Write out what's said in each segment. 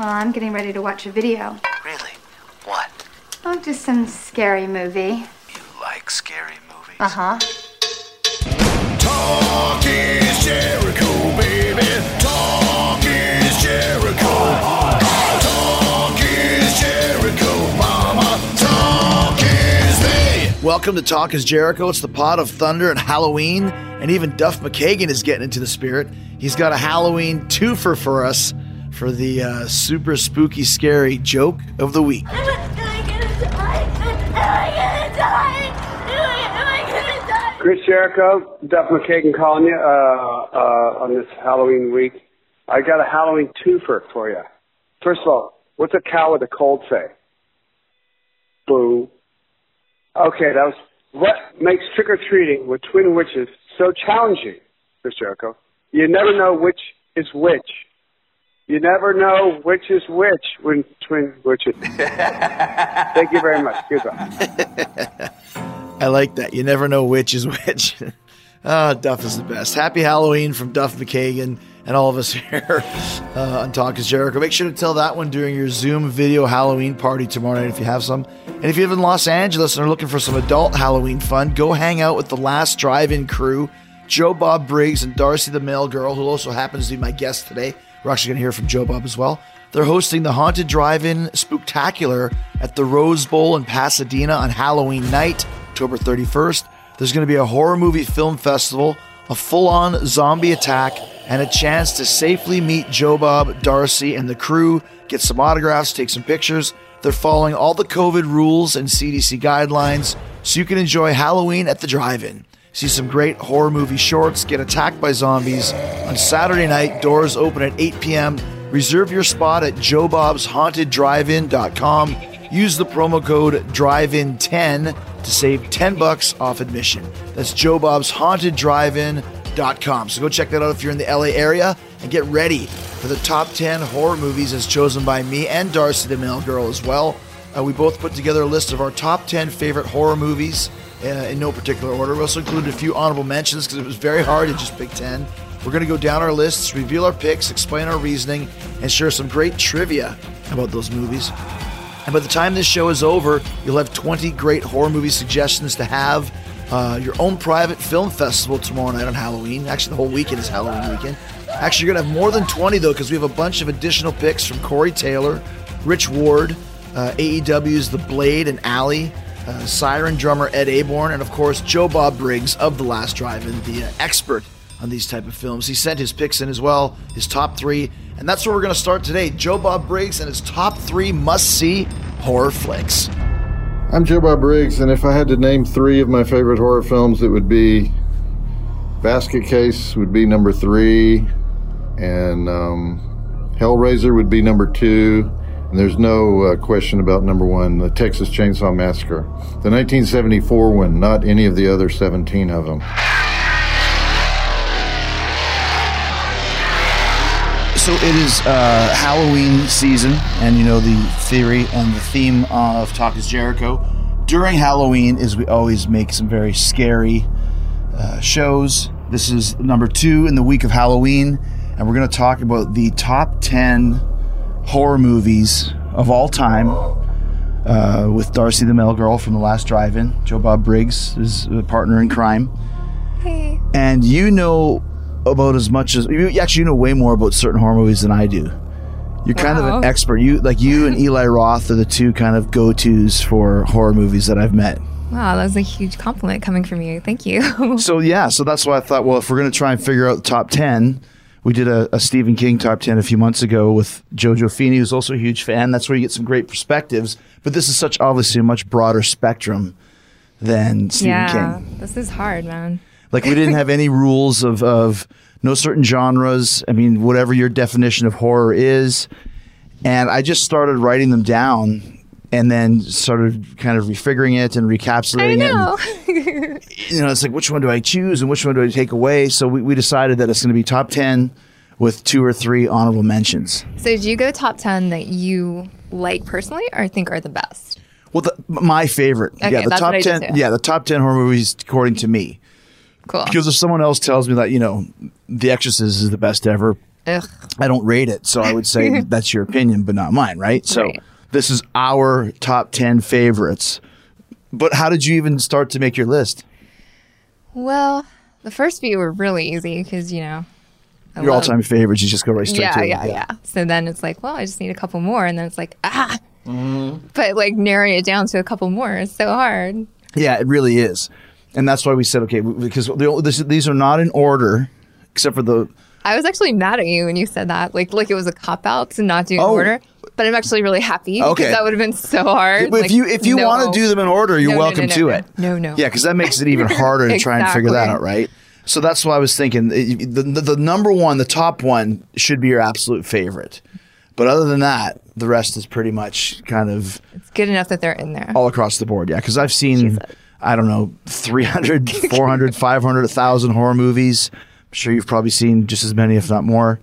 Well, I'm getting ready to watch a video. Really? What? Oh, just some scary movie. You like scary movies? Uh huh. Talk is Jericho, baby. Talk is Jericho. Talk is Jericho, mama. Talk is me. Welcome to Talk is Jericho. It's the pot of thunder and Halloween, and even Duff McKagan is getting into the spirit. He's got a Halloween twofer for us for the uh, super spooky, scary joke of the week. Am I gonna die? Am I gonna die? Am I, gonna die? Chris Jericho, Duff McKagan calling you uh, uh, on this Halloween week. I got a Halloween twofer for you. First of all, what's a cow with a cold say? Boo. Okay, that was what makes trick or treating with twin witches so challenging, Chris Jericho. You never know which is which. You never know which is which when twin witches. Thank you very much. Goodbye. I like that. You never know which is which. Ah, Duff is the best. Happy Halloween from Duff McKagan and all of us here uh, on Talk is Jericho. Make sure to tell that one during your Zoom video Halloween party tomorrow night if you have some. And if you live in Los Angeles and are looking for some adult Halloween fun, go hang out with the last drive in crew, Joe Bob Briggs and Darcy the Mail Girl, who also happens to be my guest today. We're actually going to hear from Joe Bob as well. They're hosting the Haunted Drive In Spooktacular at the Rose Bowl in Pasadena on Halloween night, October 31st. There's going to be a horror movie film festival, a full on zombie attack, and a chance to safely meet Joe Bob, Darcy, and the crew, get some autographs, take some pictures. They're following all the COVID rules and CDC guidelines so you can enjoy Halloween at the drive in. See some great horror movie shorts, get attacked by zombies. On Saturday night, doors open at 8 p.m. Reserve your spot at joebobshaunteddrivein.com. Use the promo code DRIVEIN10 to save 10 bucks off admission. That's joebobshaunteddrivein.com. So go check that out if you're in the LA area and get ready for the top 10 horror movies as chosen by me and Darcy the Mail Girl as well. Uh, we both put together a list of our top 10 favorite horror movies uh, in no particular order. We also included a few honorable mentions because it was very hard to just pick 10. We're going to go down our lists, reveal our picks, explain our reasoning, and share some great trivia about those movies. And by the time this show is over, you'll have 20 great horror movie suggestions to have. Uh, your own private film festival tomorrow night on Halloween. Actually, the whole weekend is Halloween weekend. Actually, you're going to have more than 20, though, because we have a bunch of additional picks from Corey Taylor, Rich Ward, uh, AEW's The Blade and Allie, uh, Siren drummer Ed Aborn, and of course, Joe Bob Briggs of The Last Drive-In, the uh, expert on these type of films. He sent his picks in as well, his top three, and that's where we're going to start today. Joe Bob Briggs and his top three must-see horror flicks. I'm Joe Bob Briggs, and if I had to name three of my favorite horror films, it would be Basket Case would be number three, and um, Hellraiser would be number two, and there's no uh, question about number one, the Texas Chainsaw Massacre, the 1974 one, not any of the other 17 of them. So it is uh, Halloween season, and you know the theory and the theme of Talk is Jericho. During Halloween, is we always make some very scary uh, shows. This is number two in the week of Halloween, and we're going to talk about the top ten horror movies of all time. Uh, with Darcy the Mail Girl from the last drive-in, Joe Bob Briggs is a partner in crime, Hey. and you know about as much as you actually you know way more about certain horror movies than I do. You're kind of an expert. You like you and Eli Roth are the two kind of go-tos for horror movies that I've met. Wow, that was a huge compliment coming from you. Thank you. So yeah, so that's why I thought, well, if we're going to try and figure out the top ten, we did a, a Stephen King top ten a few months ago with Jojo Feeney, who's also a huge fan. That's where you get some great perspectives. But this is such obviously a much broader spectrum than Stephen yeah, King. this is hard, man. Like we didn't have any rules of of no certain genres. I mean, whatever your definition of horror is, and I just started writing them down. And then started kind of refiguring it and I recapitulating it. and know. you know, it's like which one do I choose and which one do I take away? So we, we decided that it's going to be top ten with two or three honorable mentions. so, did you go top ten that you like personally, or think are the best? Well, the, my favorite, Okay, yeah, the that's top what I did ten, yeah, the top ten horror movies according to me. Cool. Because if someone else tells me that you know, The Exorcist is the best ever, Ugh. I don't rate it, so I would say that's your opinion, but not mine, right? So Right. This is our top ten favorites. But how did you even start to make your list? Well, the first few were really easy because you know. I Your love- all-time favorites. You just go right straight Yeah, to it. yeah, yeah, So then it's like, well, I just need a couple more, and then it's like, ah. Mm-hmm. But like narrowing it down to a couple more is so hard. Yeah, it really is, and that's why we said okay because the, this, these are not in order, except for the I was actually mad at you when you said that, like like it was a cop out to not do an Oh. order. But I'm actually really happy Okay. because that would have been so hard. if Like, you if you no. want to do them in order, you're No, welcome no, to it. No, no. Yeah, because that makes it even harder to try and figure that out, right? So that's why I was thinking the, the the number one, the top one, should be your absolute favorite. But other than that, the rest is pretty much kind of It's good enough that they're in there. all across the board. Yeah, because I've seen, I don't know, 300, 400, 500, 1,000 horror movies. I'm sure you've probably seen just as many, if not more,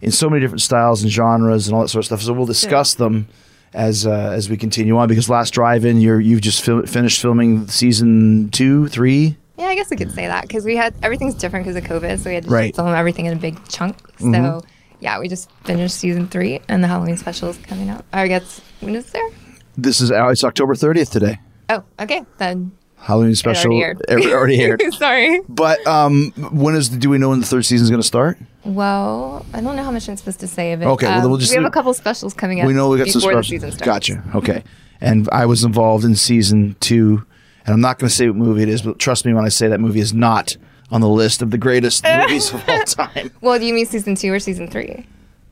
in so many different styles and genres and all that sort of stuff. So we'll discuss them as uh, as we continue on. Because last drive-in, you're you've just fil- finished filming season two, three. Yeah, I guess we could say that because we had everything's different because of COVID, so we had to Right. film everything in a big chunk. So Mhm. yeah, we just finished season three, and the Halloween special is coming out. I guess when is there? This is out. It's October 30th today. Oh, okay, then Halloween it special already aired. already, aired. Sorry. But um, when is do we know when the third season is going to start? Well, I don't know how much I'm supposed to say of it. Okay, well, Um, we'll just we have a couple specials coming up. we know we got some before the special- season starts. Gotcha. Okay. And I was involved in season two, and I'm not going to say what movie it is, but trust me when I say that movie is not on the list of the greatest movies of all time. Well, do you mean season two or season three?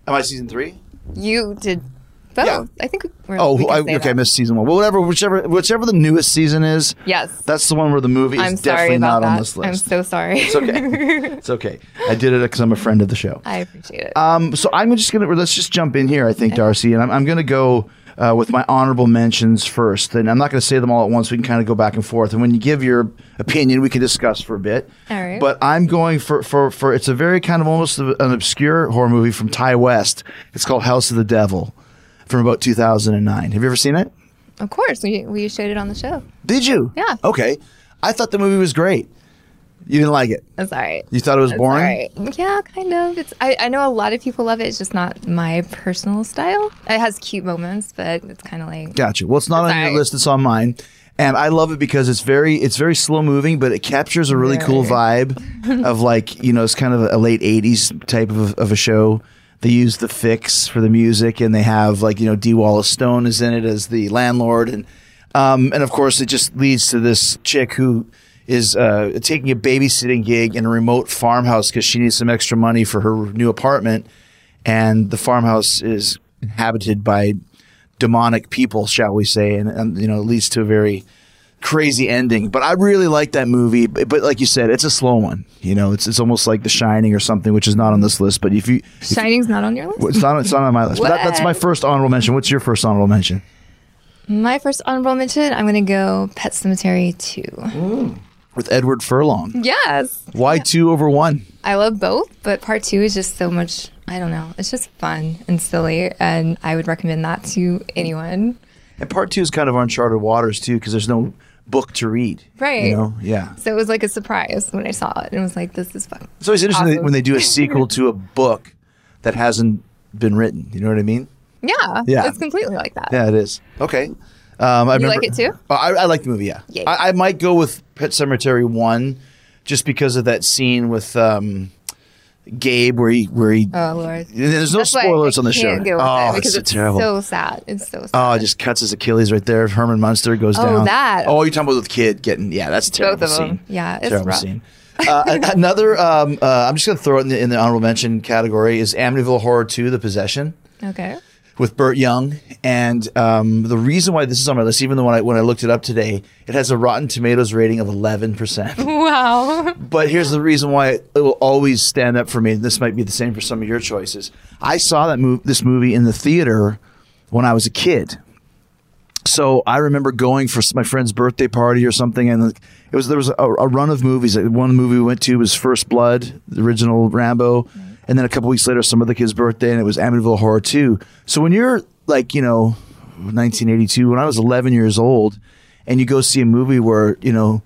Am I season three? You did both. Yeah. I think. We're, Oh, we I, okay. I missed season one. Well, whatever, whichever, whichever the newest season is. Yes. That's the one where the movie is I'm definitely sorry not that. on this list. I'm so sorry. It's okay. it's okay. I did it because I'm a friend of the show. I appreciate it. Um, so I'm just gonna let's just jump in here. I think Darcy, and I'm, I'm gonna go uh, with my honorable mentions first. And I'm not gonna say them all at once. We can kind of go back and forth. And when you give your opinion, we can discuss for a bit. All right. But I'm going for for for it's a very kind of almost an obscure horror movie from Ti West. It's called House of the Devil, from about 2009. Have you ever seen it? of course, we we showed it on the show. Did you? Yeah. Okay. I thought the movie was great. You didn't like it. That's all right. You thought it was That's boring. right. Yeah, kind of. It's. I, I know a lot of people love it. It's just not my personal style. It has cute moments, but it's kind of like. Gotcha. Well, it's not on your alright. list. It's on mine, and I love it because it's very it's very slow moving, but it captures a really cool vibe of like you know it's kind of a late '80s type of, of a show. They use The Fixx for the music, and they have like you know Dee Wallace Stone is in it as the landlord, and um, and of course it just leads to this chick who is uh, taking a babysitting gig in a remote farmhouse because she needs some extra money for her new apartment, and the farmhouse is inhabited by demonic people, shall we say, and, and you know, it leads to a very crazy ending. But I really like that movie. But, but like you said, it's a slow one. You know, it's it's almost like The Shining or something, which is not on this list. But if you, if- Shining's not on your list. it's not it's not on my list. But that, that's my first honorable mention. What's your first honorable mention? My first honorable mention. I'm gonna go Pet Sematary two. With Edward Furlong. Yes, Why two over one? I love both, but part two is just so much. I don't know. It's just fun and silly, and I would recommend that to anyone. And part two is kind of uncharted waters too, because there's no book to read. Right. You know, yeah. So it was like a surprise when I saw it, and it was like, "This is fun." It's always interesting Awesome. when they do a sequel to a book that hasn't been written. You know what I mean? Yeah, Yeah. it's completely like that. Yeah, it is. Okay. Um, I You remember, like it too? Oh, I, I like the movie. Yeah, I, I might go with Pet Sematary one, just because of that scene with um, Gabe where he where he. Oh Lord. There's no That's spoilers on the show. can't Go with oh, it's, it's so terrible. so sad. It's so sad. Oh, it just cuts his Achilles right there. Herman Munster goes Oh, down. that. Oh, you're talking about the kid getting. Yeah, that's terrible Both of them. scene. Yeah, it's terrible rough. scene. Uh, another. Um, uh, I'm just going to throw it in the, in the honorable mention category is Amityville Horror 2: The Possession. Okay. With Burt Young, and um, the reason why this is on my list, even though when I when I looked it up today, it has a Rotten Tomatoes rating of eleven percent. Wow. But here's the reason why it will always stand up for me. and This might be the same for some of your choices. I saw that move, this movie in the theater when I was a kid. So I remember going for my friend's birthday party or something, and it was there was a, a run of movies. One movie we went to was First Blood, the original Rambo, and then a couple weeks later, some other kid's birthday, and it was Amityville Horror Two. So when you're like, you know, 1982, when I was 11 years old, and you go see a movie where you know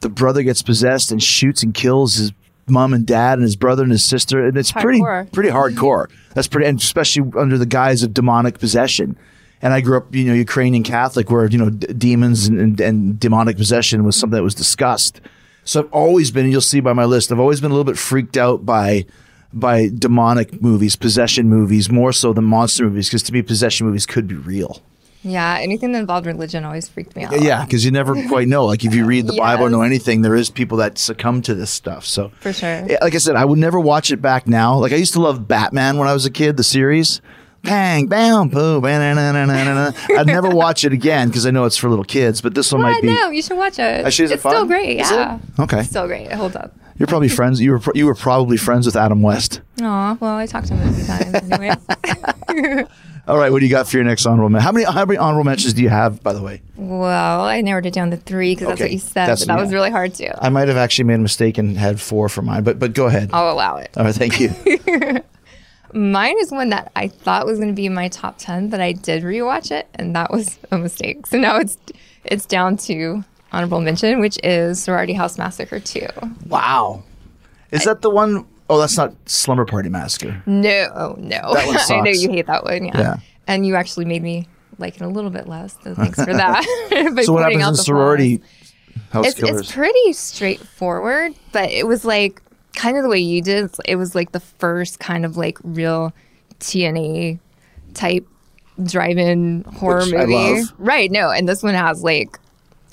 the brother gets possessed and shoots and kills his mom and dad and his brother and his sister, and it's Hardcore. pretty pretty hardcore. That's pretty, and especially under the guise of demonic possession. And I grew up, you know, Ukrainian Catholic, where you know d- demons and, and, and demonic possession was something that was discussed. So I've always been, you'll see by my list, I've always been a little bit freaked out by by demonic movies, possession movies, more so than monster movies, because to me, possession movies could be real. Yeah, anything that involved religion always freaked me out. Yeah, because you never quite know. Like if you read the Bible or know anything, there is people that succumb to this stuff. So For sure. Like I said, I would never watch it back now. Like I used to love Batman when I was a kid, the series. Bang, bam, boom, ba-na-na-na-na-na. I'd never watch it again because I know it's for little kids. But this one might be. No, you should watch it. Actually, is it it's still great. Is it? Yeah. Okay. It's still great. It holds up. You're probably friends. You were you were probably friends with Adam West. Aw, well, I talked to him a few times anyway. All right, what do you got for your next honorable mention? How many how many honorable mentions do you have, by the way? well, I narrowed it down to three because that's what you said, that's- but that was really hard too. I might have actually made a mistake and had four for mine, but but go ahead. I'll allow it. All right, thank you. Mine is one that I thought was going to be in my top 10, but I did rewatch it, and that was a mistake. So now it's it's down to honorable mention, which is Sorority House Massacre 2. wow, is that the one oh that's not Slumber Party Massacre. No, oh, no. That one sucks. I know you hate that one. Yeah. Yeah. And you actually made me like it a little bit less. So thanks for that. So what happens in sorority house It's, killers? it's pretty straightforward, but it was like kind of the way you did. It was like the first kind of like real TNA type drive-in horror Which movie. Right. No. And this one has like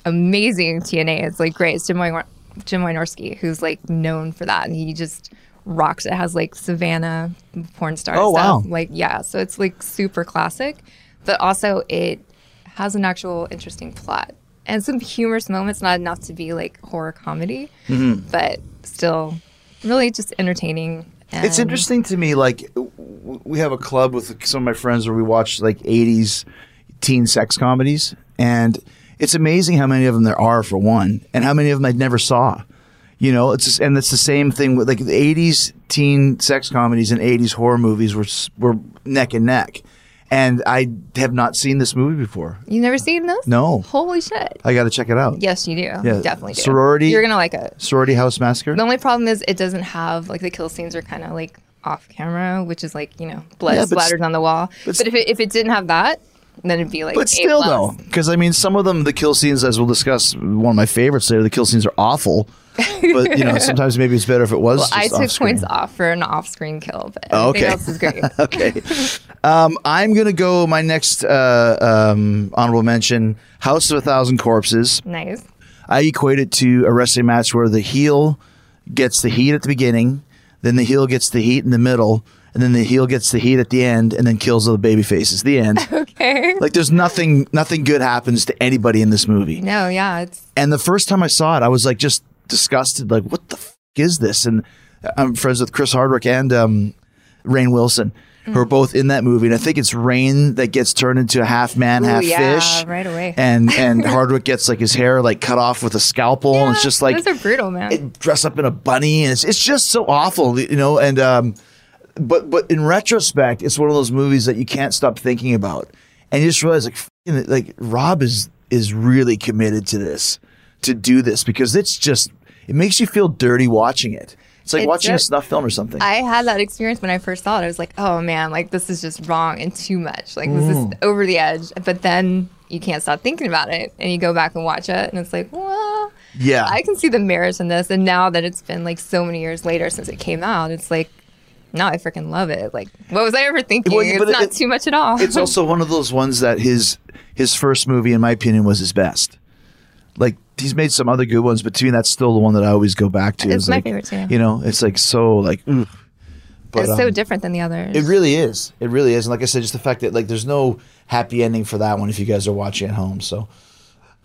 amazing TNA. It's like great. It's Jim, Wyno- Jim Wynorski, who's like known for that. And he just rocks. It has like Savannah porn star Oh, stuff. wow. Like, yeah. So it's like super classic, but also it has an actual interesting plot and some humorous moments, not enough to be like horror comedy, Mm-hmm. but still really just entertaining. It's interesting to me. Like we have a club with some of my friends where we watch like '80s teen sex comedies, and it's amazing how many of them there are for one, and how many of them I never saw. You know, it's just, and it's the same thing with like the '80s teen sex comedies and '80s horror movies were were neck and neck, and I have not seen this movie before. You've never seen this? No. Holy shit. I got to check it out. Yes, you do. Yeah. You definitely do. Sorority- You're gonna like it. Sorority House Massacre. The only problem is it doesn't have like the kill scenes are kind of like off camera, which is like you know blood Yeah, splattered on the wall. but But, if it, if it didn't have that, then it'd be like. But still, plus. though, because I mean, some of them, the kill scenes, as we'll discuss, one of my favorites there, the kill scenes are awful. But you know, sometimes maybe it's better if it was. Well, I took off-screen. points off for an off-screen kill, but Oh, okay. else is great. okay. Um, I'm gonna go. My next uh, um, honorable mention: House of a Thousand Corpses. nice. I equate it to a wrestling match where the heel gets the heat at the beginning, then the heel gets the heat in the middle, and then the heel gets the heat at the end, and then kills all the baby faces. The end. Okay. like there's nothing, nothing good happens to anybody in this movie. No, yeah, it's And the first time I saw it, I was like just disgusted. Like, what the f- is this? And I'm friends with Chris Hardwick and um, Rainn Wilson, who are both in that movie. And I think it's Rainn that gets turned into a half man, Ooh, half yeah, fish. right away. And and Hardwick gets like his hair like cut off with a scalpel, and it's just like those are brutal, man. it, dressed up in a bunny, and it's it's just so awful, you know. And um, but but in retrospect, it's one of those movies that you can't stop thinking about, and you just realize like like Rob is is really committed to this, to do this because it's just it makes you feel dirty watching it. It's like It watching a snuff film or something. I had that experience when I first saw it. I was like, oh man, like this is just wrong and too much. Like this Mm. is over the edge. But then you can't stop thinking about it and you go back and watch it and it's like, well, yeah, I can see the merits in this. And now that it's been like so many years later since it came out, it's like, now I freaking love it. Like, what was I ever thinking? Well, it's not it- too much at all. it's also one of those ones that his his first movie, in my opinion, was his best. Like he's made some other good ones, but to me, that's still the one that I always go back to. It's my like, favorite, too. You know, it's like so like. But, it's so um, different than the others. It really is. It really is. And like I said, just the fact that like there's no happy ending for that one if you guys are watching at home. So,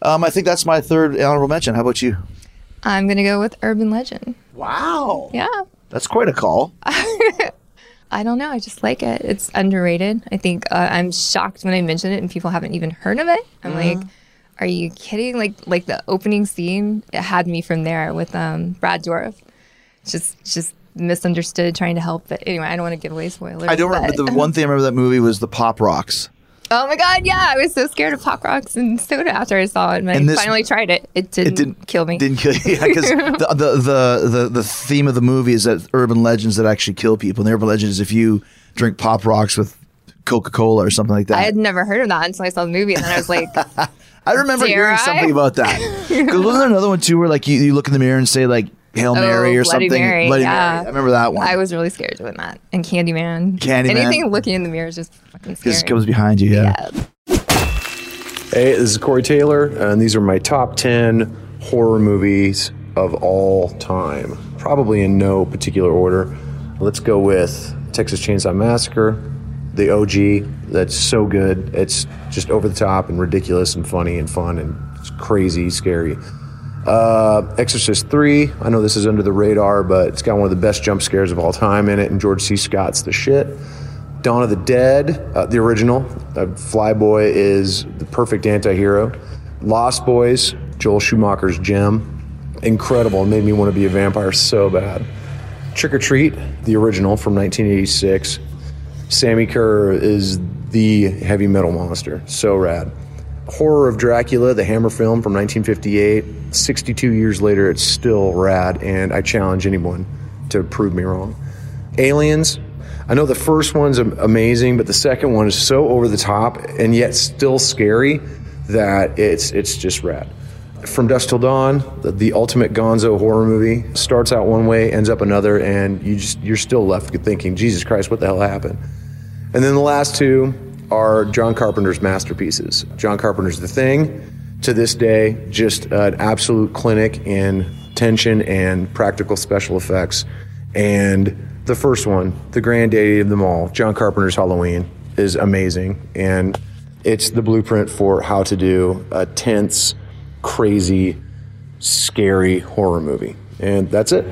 um, I think that's my third honorable mention. How about you? I'm going to go with Urban Legend. Wow, Yeah. That's quite a call. I don't know. I just like it. It's underrated. I think uh, I'm shocked when I mention it and people haven't even heard of it. I'm Mm-hmm. like, are you kidding? Like, like the opening scene, it had me from there with um, Brad Dourif. Just, just misunderstood, trying to help. But anyway, I don't want to give away spoilers. I don't remember. The one thing I remember that movie was the Pop Rocks. Oh my god, yeah! I was so scared of pop rocks and soda after I saw it, and, And I finally tried it. It didn't, it didn't- kill me. Didn't kill you because the, the the the the theme of the movie is that urban legends that actually kill people. And the urban legend is if you drink pop rocks with Coca Cola or something like that. I had never heard of that until I saw the movie, and then I was like, I remember Dare hearing I? something about that. Because wasn't there another one too where like you, you look in the mirror and say like Hail oh, Mary oh, or Bloody something? Mary. Bloody yeah. Mary. I remember that one. I was really scared doing that. And Candyman. Candyman. Anything looking in the mirror is just fucking because scary. it comes behind you. Yeah. yeah. Hey, this is Corey Taylor, and these are my top 10 horror movies of all time. Probably in no particular order. Let's go with Texas Chainsaw Massacre, the OG. That's so good. It's just over the top and ridiculous and funny and fun and it's crazy, scary. Uh, Exorcist 3. I know this is under the radar, but it's got one of the best jump scares of all time in it, and George C. Scott's the shit. Dawn of the Dead, uh, the original. Uh, Flyboy is the perfect anti hero. Lost Boys, Joel Schumacher's gem. Incredible. It made me want to be a vampire so bad. Trick or Treat, the original from 1986. Sammi Curr is the heavy metal monster. So rad. Horror of Dracula, the Hammer film from 1958. 62 years later, it's still rad, and I challenge anyone to prove me wrong. Aliens, I know the first one's amazing, but the second one is so over the top and yet still scary that it's it's just rad. From Dusk Till Dawn, the, the ultimate Gonzo horror movie, starts out one way, ends up another, and you just you're still left thinking, Jesus Christ, what the hell happened? And then the last two are John Carpenter's masterpieces. John Carpenter's The Thing, to this day, just an absolute clinic in tension and practical special effects. And the first one, the granddaddy of them all, John Carpenter's Halloween, is amazing. And it's the blueprint for how to do a tense, crazy, scary horror movie. And that's it.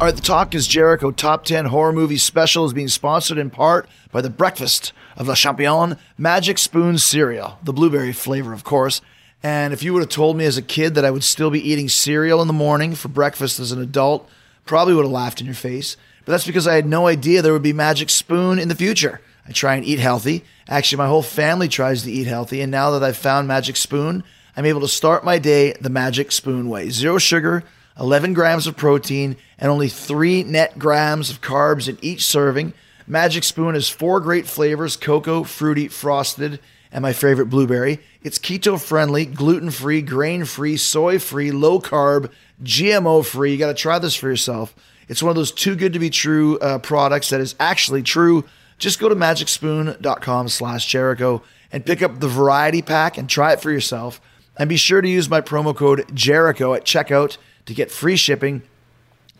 All right, the Talk is Jericho Top 10 Horror Movie Special is being sponsored in part by the Breakfast of La Champion Magic Spoon Cereal, the blueberry flavor, of course. And if you would have told me as a kid that I would still be eating cereal in the morning for breakfast as an adult, probably would have laughed in your face. But that's because I had no idea there would be Magic Spoon in the future. I try and eat healthy. Actually, my whole family tries to eat healthy. And now that I've found Magic Spoon, I'm able to start my day the Magic Spoon way. Zero sugar, 11 grams of protein, and only 3 net grams of carbs in each serving. Magic Spoon has four great flavors cocoa, fruity, frosted, and my favorite, blueberry. It's keto friendly, gluten free, grain free, soy free, low carb, GMO free. You got to try this for yourself. It's one of those too good to be true uh, products that is actually true. Just go to magicspoon.com slash Jericho and pick up the variety pack and try it for yourself. And be sure to use my promo code Jericho at checkout to get free shipping.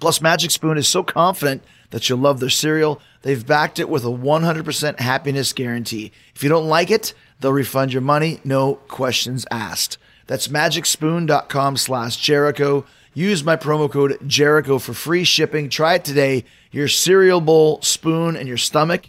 Plus, Magic Spoon is so confident that you'll love their cereal, they've backed it with a 100% happiness guarantee. If you don't like it, they'll refund your money, no questions asked. That's magicspoon.com slash Jericho. Use my promo code Jericho for free shipping. Try it today. Your cereal bowl, spoon, and your stomach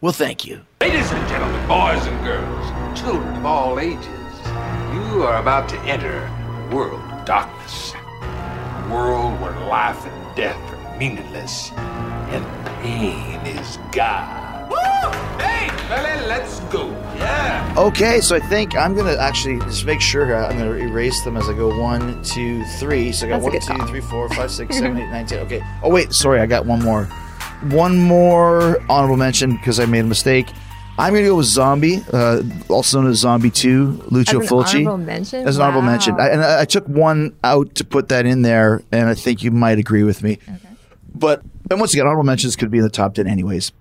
will thank you. Ladies and gentlemen, boys and girls, children of all ages, you are about to enter a world of darkness. A world where life and death are meaningless and pain is God. Woo! Hey, fella, let's go. Yeah. Okay, so I think I'm gonna actually just make sure. I'm gonna erase them as I go one, two, three. So I got That's a one, two, call. three, four, five, six, seven, eight, nine, ten. Okay. Oh wait, sorry, I got one more. One more honorable mention because I made a mistake. I'm gonna go with Zombie, uh, also known as Zombie Two, Lucio As an Fulci. honorable mention? As an honorable mention, I, and I, I took one out to put that in there, and I think you might agree with me. But and once again, honorable mentions could be in the top ten anyways.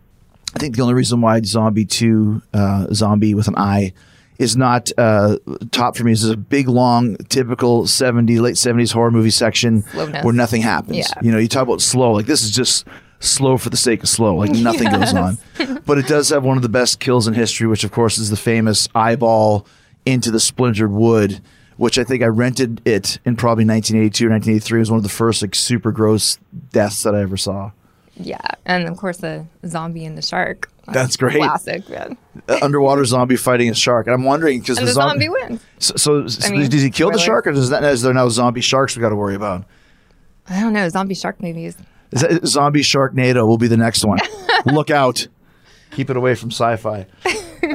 I think the only reason why Zombie 2, uh, Zombie with an I, is not uh, top for me is there's a big, long, typical 70s, late 70s horror movie section Slowness. where nothing happens. Yeah. You know, you talk about slow, like this is just slow for the sake of slow, like nothing goes on. But it does have one of the best kills in history, which of course is the famous eyeball into the splintered wood. Which I think I rented it in probably 1982 or 1983. It was one of the first like super gross deaths that I ever saw. Yeah, and of course the zombie and the shark. That's great. Classic, man. underwater zombie fighting a shark. And I'm wondering because the, the zombie wins. So, so, so mean, does he kill the shark, or does that is there now zombie sharks we got to worry about? I don't know. Zombie shark movies. Is that, zombie Sharknado will be the next one. Look out! Keep it away from Syfy.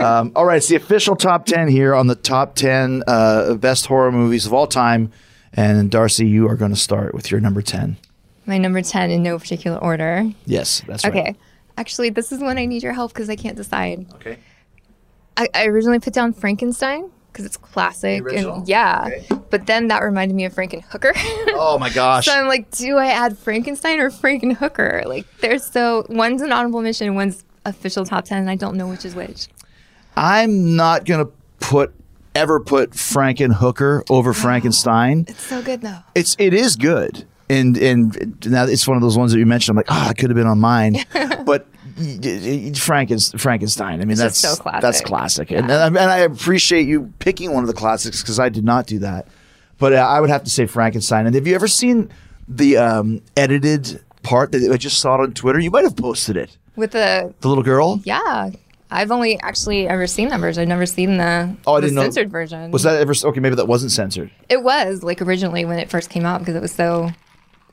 Um, all right, it's the official top 10 here on the top 10 uh, best horror movies of all time. And Darcy, you are going to start with your number 10. My number 10 in no particular order. Yes, that's Okay. right. Okay. Actually, this is when I need your help because I can't decide. Okay. I, I originally put down Frankenstein because it's classic. And yeah. But then that reminded me of Frankenhooker. Oh my gosh. so I'm like, do I add Frankenstein or Frankenhooker? Like, they're so, one's an honorable mention, one's official top 10, and I don't know which is which. I'm not going to put ever put Frankenhooker over Frankenstein. It's so good though. It's it is good, and and now it's one of those ones that you mentioned. I'm like, oh, it could have been on mine, but y- Frankenstein. I mean, that's so classic. that's classic, and, and, I, and I appreciate you picking one of the classics because I did not do that. But uh, I would have to say Frankenstein. And have you ever seen the um, edited part that I just saw it on Twitter? You might have posted it. With the, The little girl. yeah. I've only actually ever seen that version. I've never seen the, Oh, I the didn't know. censored version. Was that ever okay? Maybe that wasn't censored. It was like originally when it first came out because it was so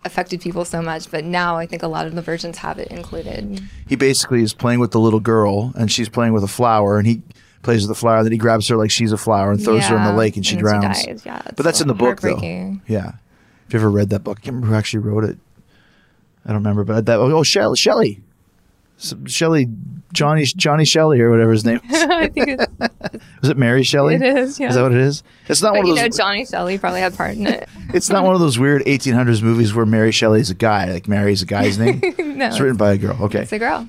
affected people so much. But now I think a lot of the versions have it included. he basically is playing with the little girl and she's playing with a flower and he plays with the flower then he grabs her like she's a flower and throws her in the lake and she and drowns she. Yeah, but that's in the book though yeah if you ever read that book i can't remember who actually wrote it i don't remember but that oh shelley shelley johnny johnny shelley or whatever his name is. I think it's, was it mary shelley It is, yeah. is that what it is it's not but one you of know, those Johnny Shelley probably had part in it. it's not one of those weird 1800s movies where mary shelley's a guy like mary's a guy's name no, it's written by a girl okay it's a girl.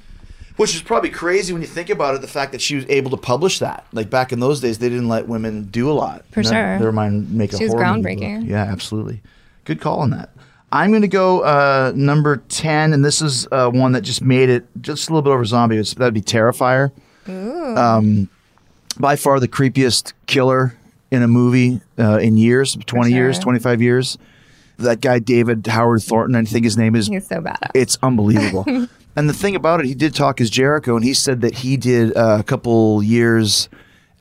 Which is probably crazy when you think about it. The fact that she was able to publish that, like back in those days, they didn't let women do a lot. For sure. Never mind make a She was horror movie groundbreaking. Yeah, absolutely. Good call on that. I'm going to go uh, number ten, and this is uh, one that just made it just a little bit over zombie. That'd be Terrifier. Um, by far the creepiest killer in a movie uh, in years, twenty years, twenty five years. That guy David Howard Thornton, I think his name is. He's so badass. It's unbelievable. and the thing about it, he did talk as Jericho, and he said that he did uh, a couple years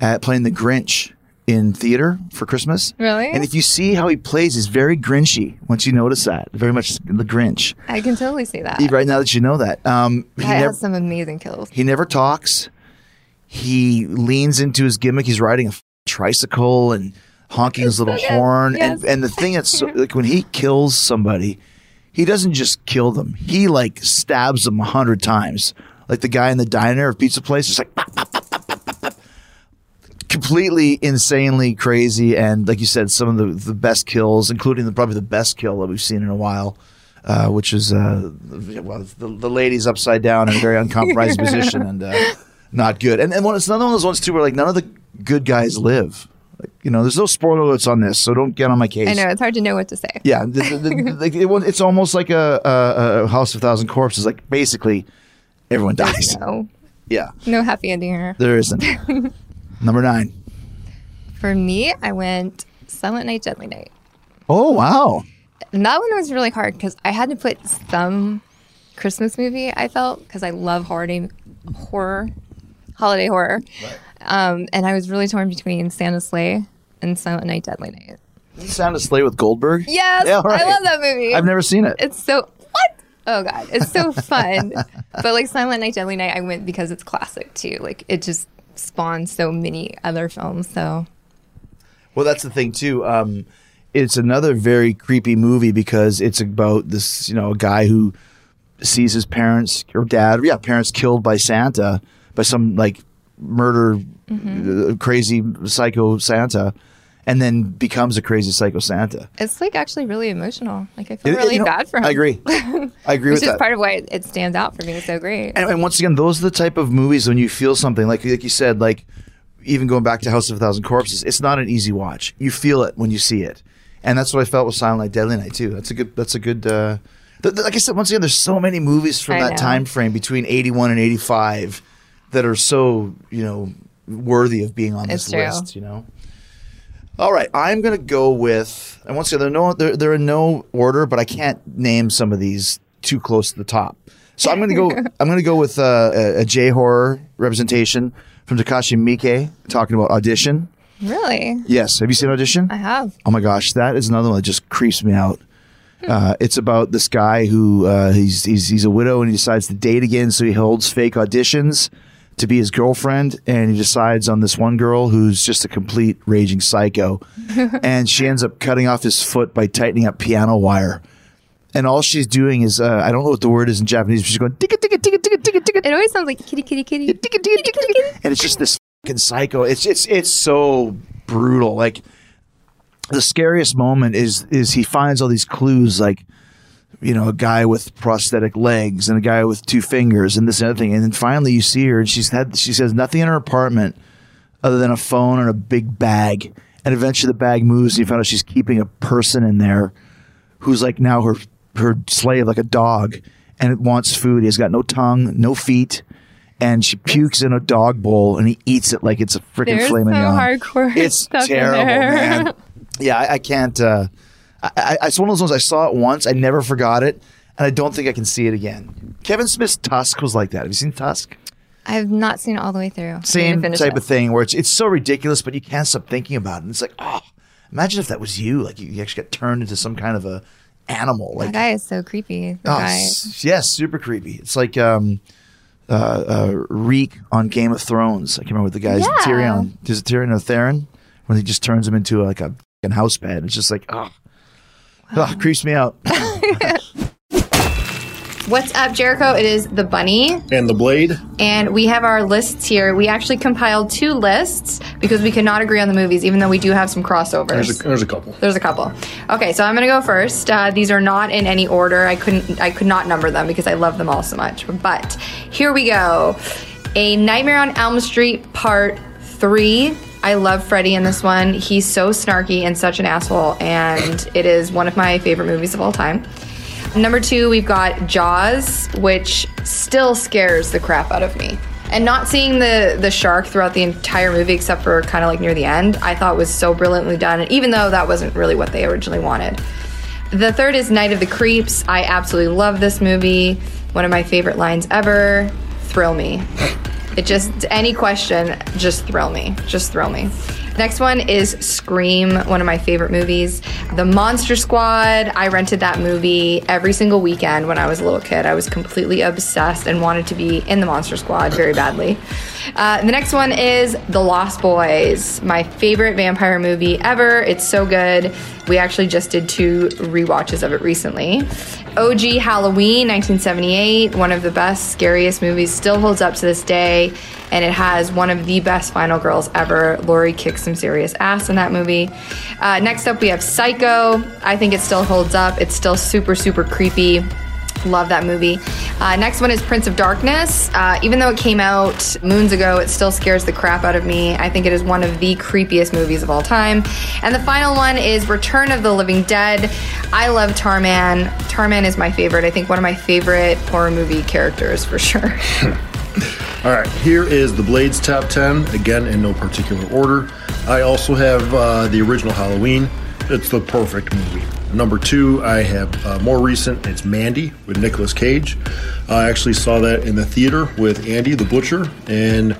at playing the Grinch in theater for Christmas. Really? And if you see how he plays, he's very Grinchy. Once you notice that, very much the Grinch. I can totally see that. Right now that you know that, um, he, never, has some amazing kills. he never talks. He leans into his gimmick. He's riding a f- tricycle and honking his little so horn. Yes. And and the thing that's so, like when he kills somebody, he doesn't just kill them. He like stabs them a hundred times. Like the guy in the diner or pizza place, just like pop, pop. Completely insanely crazy. And like you said, some of the, the best kills, including the, probably the best kill that we've seen in a while. Uh, which is uh, well, the, the lady's upside down in a very uncompromised position and uh, not good. And and one, it's another one of those ones too where like none of the good guys live. Like, you know, there's no spoiler alerts on this, so don't get on my case. I know it's hard to know what to say. Yeah, the, the, like it, it's almost like a, a, a House of a Thousand Corpses. Like basically, everyone dies. No, Yeah, no happy ending here. there isn't. Number nine. For me, I went Silent Night, Deadly Night. Oh wow. And that one was really hard because I had to put some Christmas movie. I felt because I love holiday horror, holiday horror, um, and I was really torn between Santa's Slay and Silent Night, Deadly Night. Santa's Slay with Goldberg. Yes, Yeah, right. I love that movie. I've never seen it. It's so what? Oh god, it's so fun. but like Silent Night, Deadly Night, I went because it's classic too. Like it just spawned so many other films. So Well, that's the thing too. Um, it's another very creepy movie because it's about this, you know, a guy who sees his parents or dad, yeah, parents killed by Santa, by some like murder, uh, crazy psycho Santa, and then becomes a crazy psycho Santa. it's like actually really emotional. Like I feel It- really you know, bad for him. I agree. I agree Which with is that. part of why it, it stands out for me so great. and, and once again, those are the type of movies when you feel something like like you said, like even going back to House of a Thousand Corpses, it's not an easy watch. You feel it when you see it, and that's what I felt with Silent Night, Deadly Night too. That's a good. That's a good. Uh, th- th- like I said, once again, there's so many movies from I that know. time frame between '81 and '85 that are so you know worthy of being on this true. list. You know. All right, I'm gonna go with. And once again, they're no, they're, they're in no order, but I can't name some of these too close to the top. So I'm gonna go. I'm gonna go with uh, a, a J horror representation from Takashi Miike talking about audition. Really, Yes, have you seen audition? I have. Oh my gosh, that is another one that just creeps me out. Uh, it's about this guy who uh, he's, he's he's a widow and he decides to date again, so he holds fake auditions to be his girlfriend, and he decides on this one girl who's just a complete raging psycho, and she ends up cutting off his foot by tightening up piano wire. And all she's doing is uh, I don't know what the word is in Japanese. But she's going ticka ticka ticka ticka ticka ticka, It always sounds like kitty, kitty, kitty. ticka ticka ticka ticka, and it's just this fucking psycho. It's it's it's so brutal. Like the scariest moment is is he finds all these clues like you know a guy with prosthetic legs and a guy with two fingers and this and other thing and then finally you see her and she's had she says nothing in her apartment other than a phone and a big bag and eventually the bag moves and you find out she's keeping a person in there who's like now her her slave like a dog and it wants food he has got no tongue no feet and she pukes in a dog bowl and he eats it like it's a freaking some mignon. hardcore It's terrible, man. Yeah, I, I can't. Uh, I, I, it's one of those ones I saw it once, I never forgot it, and I don't think I can see it again. Kevin Smith's Tusk was like that. Have you seen Tusk? I've not seen it all the way through. I need to Same type it. of thing where it's it's so ridiculous, but you can't stop thinking about it. And it's like, oh, imagine if that was you. Like you, actually got turned into some kind of a animal. Like that guy is so creepy. Oh, s- yes, super creepy. It's like um, uh, uh, Reek on Game of Thrones. I can't remember what the guy's Yeah. Tyrion. Is it Tyrion or Theron? When he just turns him into like a house pet. It's just like, oh, oh creeps me out. What's up, Jericho? It is the bunny, And the blade. and we have our lists here. We actually compiled two lists because we could not agree on the movies, even though we do have some crossovers. There's a, there's a couple. There's a couple. Okay, so I'm gonna go first. Uh, these are not in any order. I couldn't. I could not number them because I love them all so much. But here we go. A Nightmare on Elm Street Part Three. I love Freddy in this one. He's so snarky and such an asshole, and it is one of my favorite movies of all time. Number two, we've got Jaws, which still scares the crap out of me. And not seeing the the shark throughout the entire movie, except for kind of like near the end, I thought was so brilliantly done. And even though that wasn't really what they originally wanted. The third is Night of the Creeps. I absolutely love this movie. One of my favorite lines ever. Thrill me. It just any question, just thrill me. Just thrill me. Next one is Scream, one of my favorite movies. The Monster Squad. I rented that movie every single weekend when I was a little kid. I was completely obsessed and wanted to be in the Monster Squad very badly. Uh, the next one is The Lost Boys, my favorite vampire movie ever. It's so good. We actually just did two rewatches of it recently. OG Halloween, 1978, one of the best, scariest movies, still holds up to this day, and it has one of the best final girls ever. Laurie kicks some serious ass in that movie. Uh, next up, we have Psycho. I think it still holds up. It's still super, super creepy. Love that movie. Uh, next one is Prince of Darkness. Uh, even though it came out moons ago, it still scares the crap out of me. I think it is one of the creepiest movies of all time. And the final one is Return of the Living Dead. I love Tarman. Tarman is my favorite. I think one of my favorite horror movie characters for sure. All right, here is the Blades top 10, again in no particular order. I also have uh, the original Halloween. It's the perfect movie. Number two, I have uh, more recent. It's Mandy with Nicolas Cage. I actually saw that in the theater with Andy the Butcher, and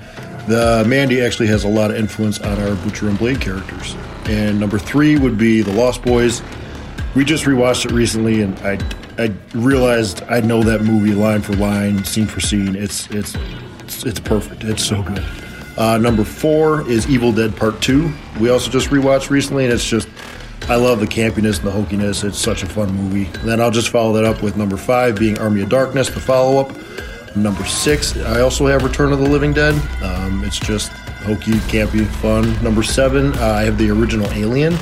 the Mandy actually has a lot of influence on our Butcher and Blade characters. And number three would be The Lost Boys. We just rewatched it recently, and I I realized I know that movie line for line, scene for scene. It's it's it's, it's perfect. It's so good. Uh, number four is Evil Dead Part Two. We also just rewatched recently, and it's just I love the campiness and the hokiness. It's such a fun movie. And then I'll just follow that up with number five being Army of Darkness, the follow up. Number six, I also have Return of the Living Dead. Um, it's just hokey, campy, fun. Number seven, uh, I have the original Alien.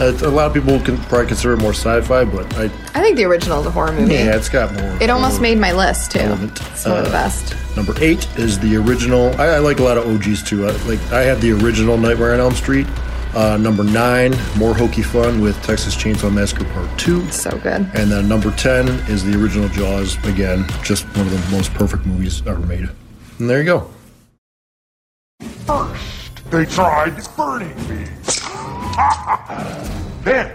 Uh, a lot of people can probably consider it more sci-fi, but I I think the original is a horror movie. yeah, it's got more. It almost made my list too. relevant. It's one of the Uh, best. Number eight is the original. I, I like a lot of OGs too. I, like I have the original Nightmare on Elm Street. Uh, number nine, more hokey fun with Texas Chainsaw Massacre Part Two. So good. And then number ten is the original Jaws. Again, just one of the most perfect movies ever made. And there you go. First, they tried burning me. then,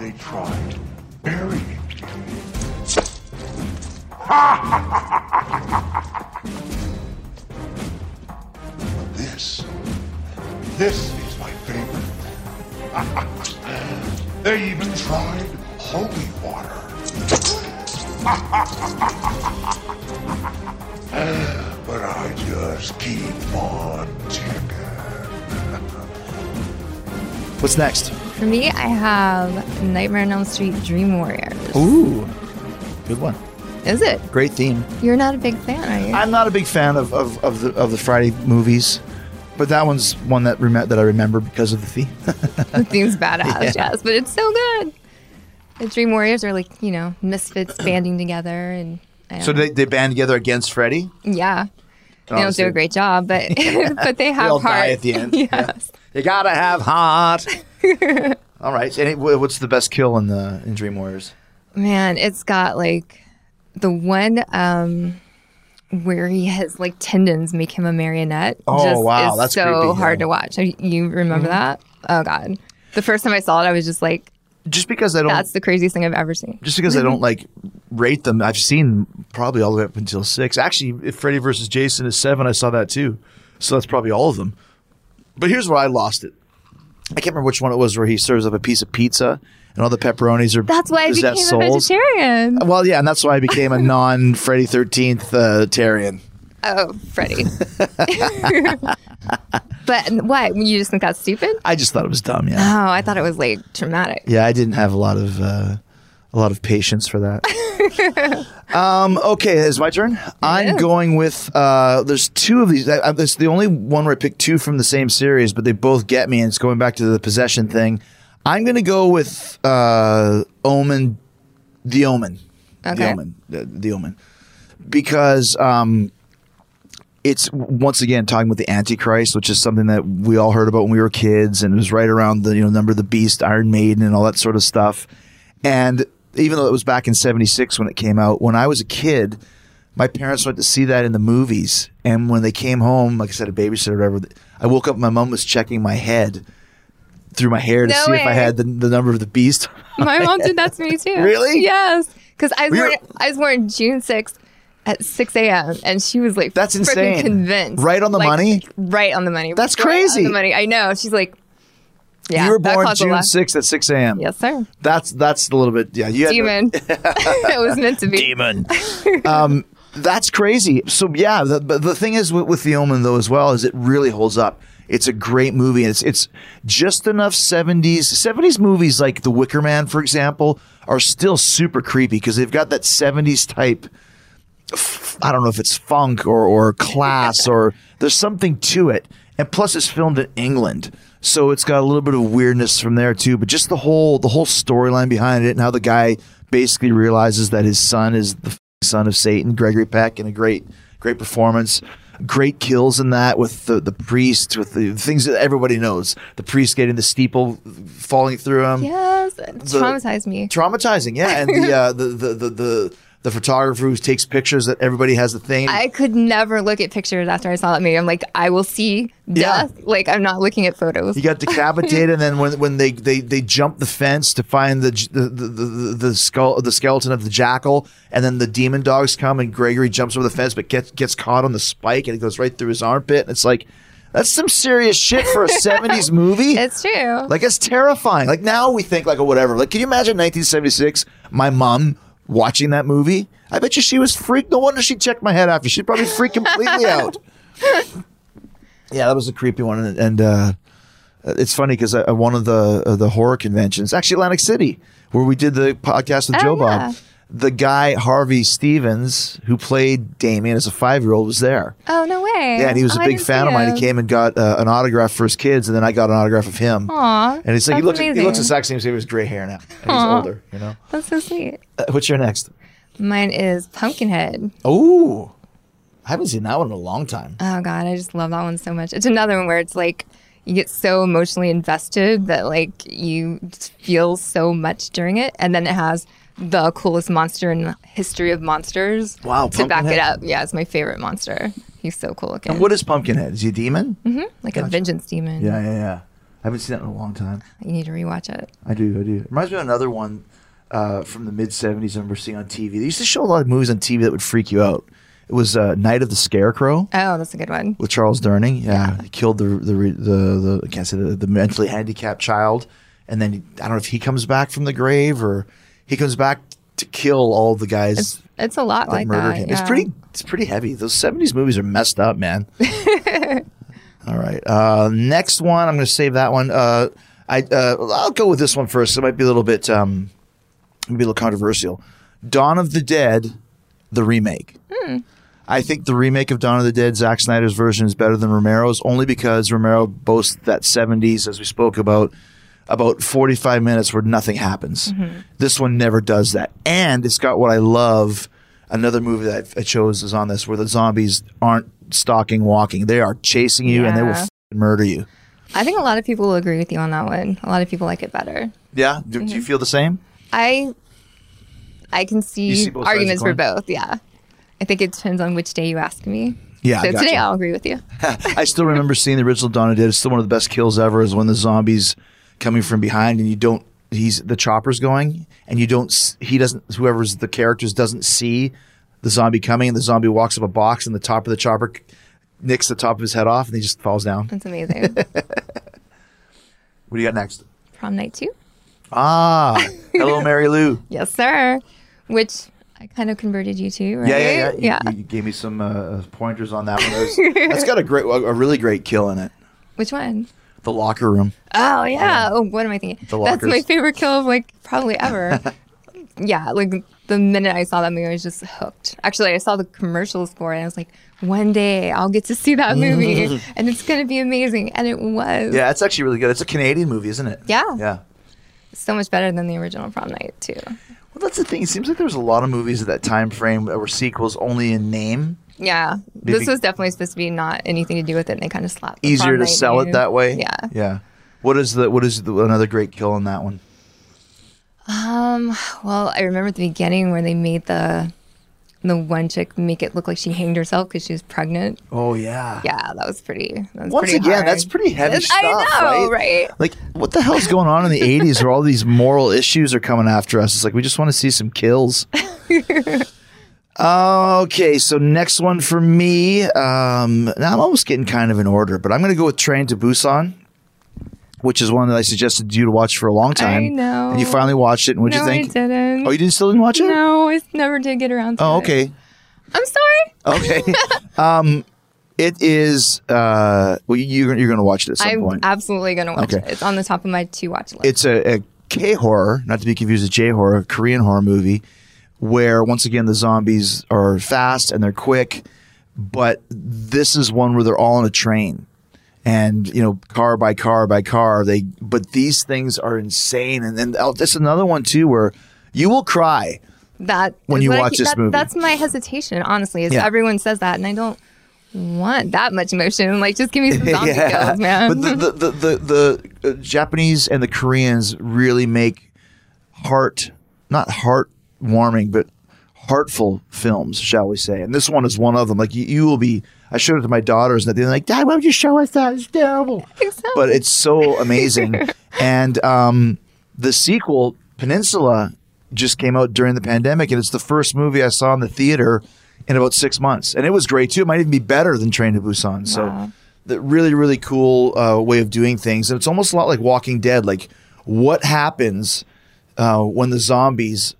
they tried burying me. this, this is my favorite. they even tried holy water. but but I just keep on ticking. What's next? For me, I have Nightmare on Elm Street Dream Warriors. Ooh, good one. Is it? Great theme. You're not a big fan, are you? I'm not a big fan of, of, of the of the Friday movies, but that one's one that rem- that I remember because of the theme. the theme's badass, Yeah. yes, but it's so good. The Dream Warriors are like, you know, misfits banding together and so they, they band together against Freddy. yeah. They don't do a great job, but but they have all heart. die at the end. yes. You gotta have heart. All right. What's the best kill in the in Dream Warriors? Man, it's got like the one um where he has like tendons make him a marionette. Oh, wow, is that's so creepy, hard to watch. You- You remember Mhm. that? Oh god. The first time I saw it, I was just like, Just because I don't that's the craziest thing I've ever seen. just because I don't like rate them, I've seen probably all the way up until six. Actually, if Freddy versus Jason is seven, I saw that too. So that's probably all of them. But here's where I lost it. I can't remember which one it was where he serves up a piece of pizza and all the pepperonis are That's why I became possessed a souls. vegetarian. Well, yeah, and that's why I became a non Freddy Thirteenth uh, Tarian. Oh, Freddy. but what? You just think that's stupid? I just thought it was dumb. Yeah, Oh, I thought it was like traumatic. yeah, I didn't have a lot of uh, a lot of patience for that. um, okay, it's my turn. I'm going with. Uh, there's two of these. I, I, this the only one where I picked two from the same series, but they both get me, and it's going back to the possession thing. I'm going to go with uh, Omen, the Omen, the Omen, the, the Omen, because um, it's once again talking about the Antichrist, which is something that we all heard about when we were kids, and it was right around the you know number of the beast, Iron Maiden, and all that sort of stuff. And even though it was back in '76 when it came out, when I was a kid, my parents went to see that in the movies, and when they came home, like I said, a babysitter or whatever, I woke up, my mom was checking my head through my hair to No see if I had the, the number of the beast. My mom did that to me too. Really? Yes. Because I was We born, I was born June sixth at six a.m. and she was like, That's freaking insane. Convinced, Right on the Like, money? Right on the money. That's Right on crazy. the money. I know. She's like, yeah. you were that born caused a June lot- 6th at 6 a.m. Yes, sir. That's that's a little bit yeah. You had to- Demon. it was meant to be. Demon. um, that's crazy. So yeah, the, but the thing is with, with the Omen though as well is it really holds up. It's a great movie, it's it's just enough seventies seventies movies like The Wicker Man, for example, are still super creepy because they've got that seventies type. I don't know if it's funk or or class or there's something to it, and plus it's filmed in England, so it's got a little bit of weirdness from there too. But just the whole the whole storyline behind it and how the guy basically realizes that his son is the son of Satan, Gregory Peck, in a great great performance. Great kills in that with the, the priest, with the things that everybody knows. The priest getting the steeple falling through him Yes. It the- traumatized me. traumatizing yeah and the uh the, the the the the photographer who takes pictures that everybody has the thing I could never look at pictures after I saw that movie. I'm like, I will see death. Like, I'm not looking at photos. You got decapitated and then when when they they they jump the fence to find the the, the, the, the skull the skeleton of the jackal and then the demon dogs come and gregory jumps over the fence but gets gets caught on the spike and it goes right through his armpit and it's like that's some serious shit for a 70s movie It's true. Like it's terrifying. Like now we think like oh whatever. Like can you imagine 1976? My mom watching that movie. I bet you she was freaked. No wonder she checked my head after. She'd probably freak completely out. Yeah, that was a creepy one, and, and uh, it's funny because at one of the uh, the horror conventions, actually Atlantic City, where we did the podcast with Oh, Joe yeah. Bob, the guy Harvey Stevens who played Damien as a five year old was there. Oh, no way. Yeah, and he was Oh, a big fan of mine. He came and got uh, an autograph for his kids, and then I got an autograph of him. Aw, And it's like he looks he looks amazing. the same. He has gray hair now. And he's older. You know. That's so sweet. Uh, what's your next? Mine is Pumpkinhead. Oh, I haven't seen that one in a long time. Oh god, I just love that one so much. It's another one where it's like you get so emotionally invested that like you feel so much during it, and then it has the coolest monster in the history of monsters. Wow, to back it up. Yeah, it's my favorite monster. He's so cool looking. And what is Pumpkinhead? Is he a demon? hmm Like a vengeance demon. Yeah, yeah, yeah. I haven't seen that in a long time. You need to rewatch it. I do, I do. It reminds me of another one uh, from the mid '70s. I remember seeing on TV. They used to show a lot of movies on TV that would freak you out. It was uh, Night of the Scarecrow Oh, that's a good one. with Charles Durning. Yeah, he killed the the the, the I can't say the, the mentally handicapped child, and then he, I don't know if he comes back from the grave or he comes back to kill all the guys It's it's a lot that like murdered that. him. yeah. It's pretty. It's pretty heavy. Those '70s movies are messed up, man. All right. Uh, next one, I'm going to save that one. Uh, I uh, I'll go with this one first. It might be a little bit um, maybe a little controversial. Dawn of the Dead, the remake. Hmm. I think the remake of Dawn of the Dead, Zack Snyder's version, is better than Romero's, only because Romero boasts that 70s, as we spoke about, about 45 minutes where nothing happens. Mm-hmm. This one never does that. And it's got what I love. Another movie that I chose is on this, where the zombies aren't stalking, walking. They are chasing you and they will Yeah. f***ing murder you. I think a lot of people will agree with you on that one. A lot of people like it better. Yeah? Do, do you feel the same? I I can see, see both sides of arguments for both. Yeah, I think it depends on which day you ask me. Yeah, So today I'll agree with you. I still remember seeing the original Dawn of the Dead. It's still one of the best kills ever. Is when the zombies coming from behind and you don't. He's the chopper's going and you don't he doesn't. Whoever's the characters doesn't see the zombie coming, and the zombie walks up a box, and the top of the chopper nicks the top of his head off, and he just falls down. That's amazing. What do you got next? Prom night two. Ah, hello, Mary Lou. Yes, sir. Which I kind of converted you to, right? Yeah, yeah, yeah. You- Yeah. You, gave me some uh, pointers on that one. That's- that's got a great, a really great kill in it. Which one? The locker room. Oh yeah. Um, oh, what am I thinking? The That's my favorite kill of like probably ever. yeah, like the minute I saw that movie, I was just hooked. Actually, I saw the commercials for it, and I was like, one day I'll get to see that movie, and it's gonna be amazing. And it was. Yeah, it's actually really good. It's a Canadian movie, isn't it? Yeah. Yeah. So much better than the original Prom Night too. Well, that's the thing. It seems like there was a lot of movies at that time frame that were sequels only in name. Yeah, Maybe- this was definitely supposed to be not anything to do with it, and they kind of slapped. the Easier to sell it name. that way. Yeah. Yeah. What is the what is the, another great kill in that one? Um. Well, I remember at the beginning where they made the the one chick make it look like she hanged herself because she was pregnant. Oh yeah. Yeah, that was pretty. That was Once pretty again, hard. that's pretty heavy stuff, I know, right? right? Like, what the hell's going on in the '80s where all these moral issues are coming after us? It's like we just want to see some kills. okay, so next one for me. Um, now I'm almost getting kind of in order, but I'm going to go with Train to Busan, which is one that I suggested you to watch for a long time. I know. And you finally watched it. And what'd no, you think? I didn't. Oh, you didn't still didn't watch it? No, I never did get around to Oh, it. Oh, okay. I'm sorry. Okay. um, it is. Uh, well, you, you're going to watch it at some I'm point. absolutely gonna watch Okay. it. It's on the top of my to watch list. it's a, a K horror, not to be confused with J horror, a Korean horror movie, where once again the zombies are fast and they're quick, but this is one where they're all on a train. And you know, car by car by car, they. But these things are insane, and then oh, this is another one too, where you will cry. that when you what I watch this that- movie. That's my hesitation, honestly. Is Yeah. everyone says that, and I don't want that much emotion. Like, just give me some zombie kills, man. But the the the, the, the uh, Japanese and the Koreans really make heart not heartwarming, but heartful films, shall we say? And this one is one of them. Like you, you will be. I showed it to my daughters, and they're like, "Dad, why would you show us that? It's terrible." But it's so amazing. and um, the sequel, Peninsula, just came out during the pandemic, and it's the first movie I saw in the theater in about six months, and it was great too. It might even be better than Train to Busan. So, the really really cool uh, way of doing things, and it's almost a lot like Walking Dead. Like, what happens uh, when the zombies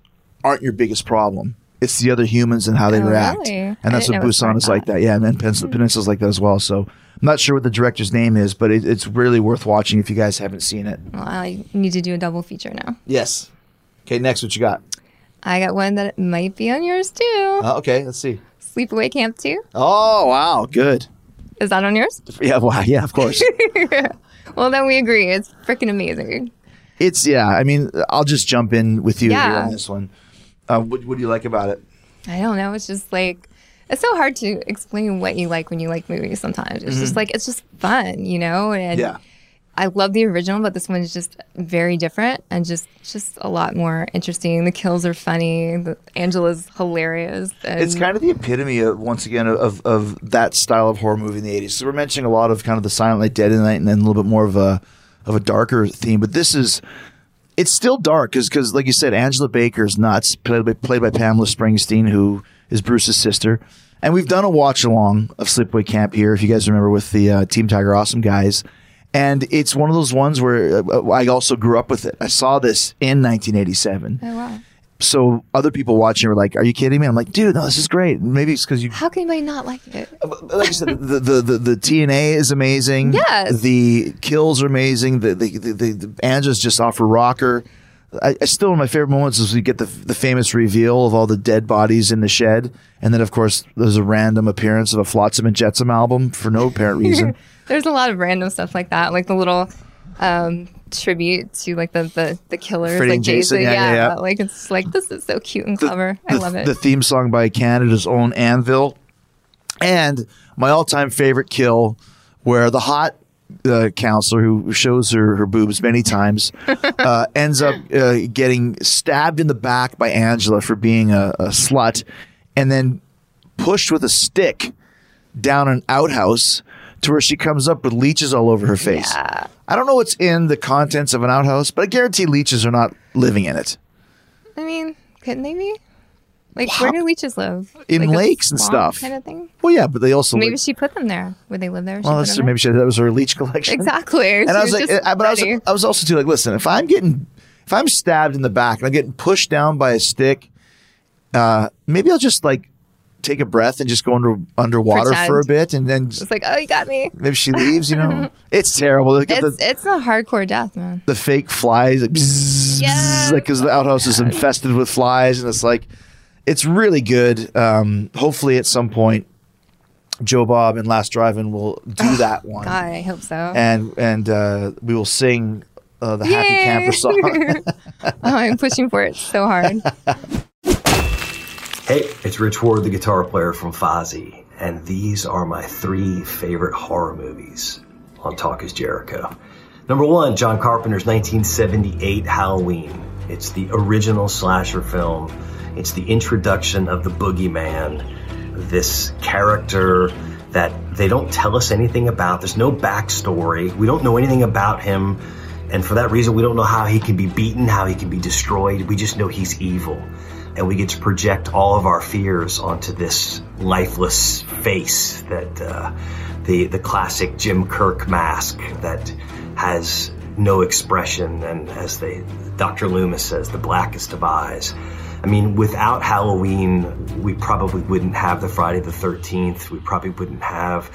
aren't your biggest problem? It's the other humans and how they Oh, react, really? and that's what didn't know it was Busan is like that. Yeah, and then Peninsula, Peninsula's like that as well. So. I'm not sure what the director's name is, but it, it's really worth watching if you guys haven't seen it. well, I need to do a double feature now. Yes. Okay, next, what you got? I got one that might be on yours too. Uh, okay, let's see. Sleepaway Camp 2. Oh, wow, good. Is that on yours? Yeah, wow, yeah, of course. Well, then we agree. It's freaking amazing. it's yeah. I mean, I'll just jump in with you here Yeah. on this one. Uh, what, what do you like about it? I don't know. It's just like it's so hard to explain what you like when you like movies. Sometimes it's just Mhm. like it's just fun, you know. And Yeah. I love the original, but this one is just very different and just just a lot more interesting. The kills are funny. The, Angela's hilarious. It's kind of the epitome, of, once again, of, of that style of horror movie in the '80s. So we're mentioning a lot of kind of the Silent Night, Dead in the Night, and then a little bit more of a of a darker theme. But this is it's still dark because like you said, Angela Baker is nuts, played by, played by Pamela Springsteen, who is Bruce's sister. And we've done a watch along of Sleepaway Camp here, if you guys remember, with the uh, Team Tiger Awesome guys. And it's one of those ones where uh, I also grew up with it. I saw this in 1987 oh wow. So other people watching were like, "Are you kidding me?" I'm like, "Dude, no, this is great." Maybe it's because you How can anybody not like it? like I said, the, the, the, the TNA is amazing. Yes. The kills are amazing. The the, the, the, the Angela's just off her rocker. I, I still one of my favorite moments is we get the the famous reveal of all the dead bodies in the shed, and then of course there's a random appearance of a Flotsam and Jetsam album for no apparent reason. There's a lot of random stuff like that, like the little um, tribute to like the the, the killers, Freddy like and Jason, yeah, yeah, yeah. Like it's like this is so cute and clever. I the, love it. The theme song by Canada's own Anvil, and my all-time favorite kill, where the hot uh, counselor who shows her her boobs many times uh, ends up uh, getting stabbed in the back by Angela for being a, a slut, and then pushed with a stick down an outhouse to where she comes up with leeches all over her face. Yeah. I don't know what's in the contents of an outhouse, but I guarantee leeches are not living in it. I mean, couldn't they be? Like, where do leeches live? In Like lakes and stuff. kind of thing. Well, yeah, but they also Maybe like- she put them there. Would they live there? Well, that's true. Maybe she, that was her leech collection. Exactly. And She I was like, just I, but I was. I was also too like, listen, if I'm getting, if I'm stabbed in the back and I'm getting pushed down by a stick, uh, maybe I'll just like take a breath and just go under underwater Pretend. for a bit, and then It's like, oh, you got me. maybe she leaves. You know, it's terrible. It's the it's a hardcore death, man. the fake flies, like, bzzz, bzzz, like because the outhouse is infested with flies, and it's like, it's really good. Um, hopefully, at some point, Joe Bob and Last Drive-In will do that one God, I hope so. and and uh, we will sing uh, the Happy Camper song. oh, I'm pushing for it so hard. Hey, it's Rich Ward, the guitar player from Fozzy, and these are my three favorite horror movies on Talk is Jericho. Number one, John Carpenter's 1978 Halloween. It's the original slasher film. It's the introduction of the boogeyman, this character that they don't tell us anything about. There's no backstory. We don't know anything about him. And for that reason, we don't know how he can be beaten, how he can be destroyed. We just know he's evil. And we get to project all of our fears onto this lifeless face that uh, the, the classic Jim Kirk mask that has no expression. And as they, Dr. Loomis says, the blackest of eyes. I mean, without Halloween, we probably wouldn't have the Friday the 13th. We probably wouldn't have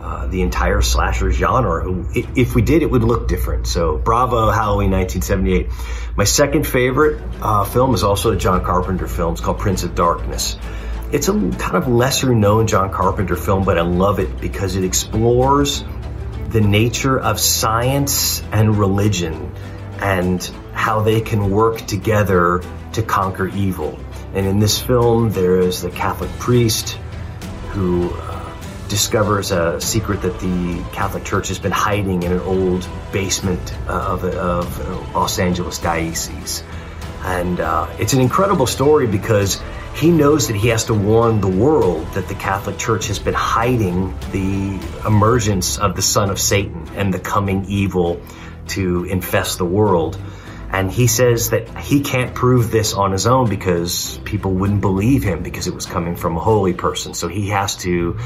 uh, the entire slasher genre. If we did, it would look different. So, bravo, Halloween 1978. My second favorite uh, film is also a John Carpenter film. It's called Prince of Darkness. It's a kind of lesser known John Carpenter film, but I love it because it explores the nature of science and religion and how they can work together to conquer evil. And in this film, there is the Catholic priest who discovers a secret that the Catholic Church has been hiding in an old basement uh, of, of Los Angeles diocese. And uh, it's an incredible story because he knows that he has to warn the world that the Catholic Church has been hiding the emergence of the son of Satan and the coming evil to infest the world. And he says that he can't prove this on his own because people wouldn't believe him because it was coming from a holy person. So he has to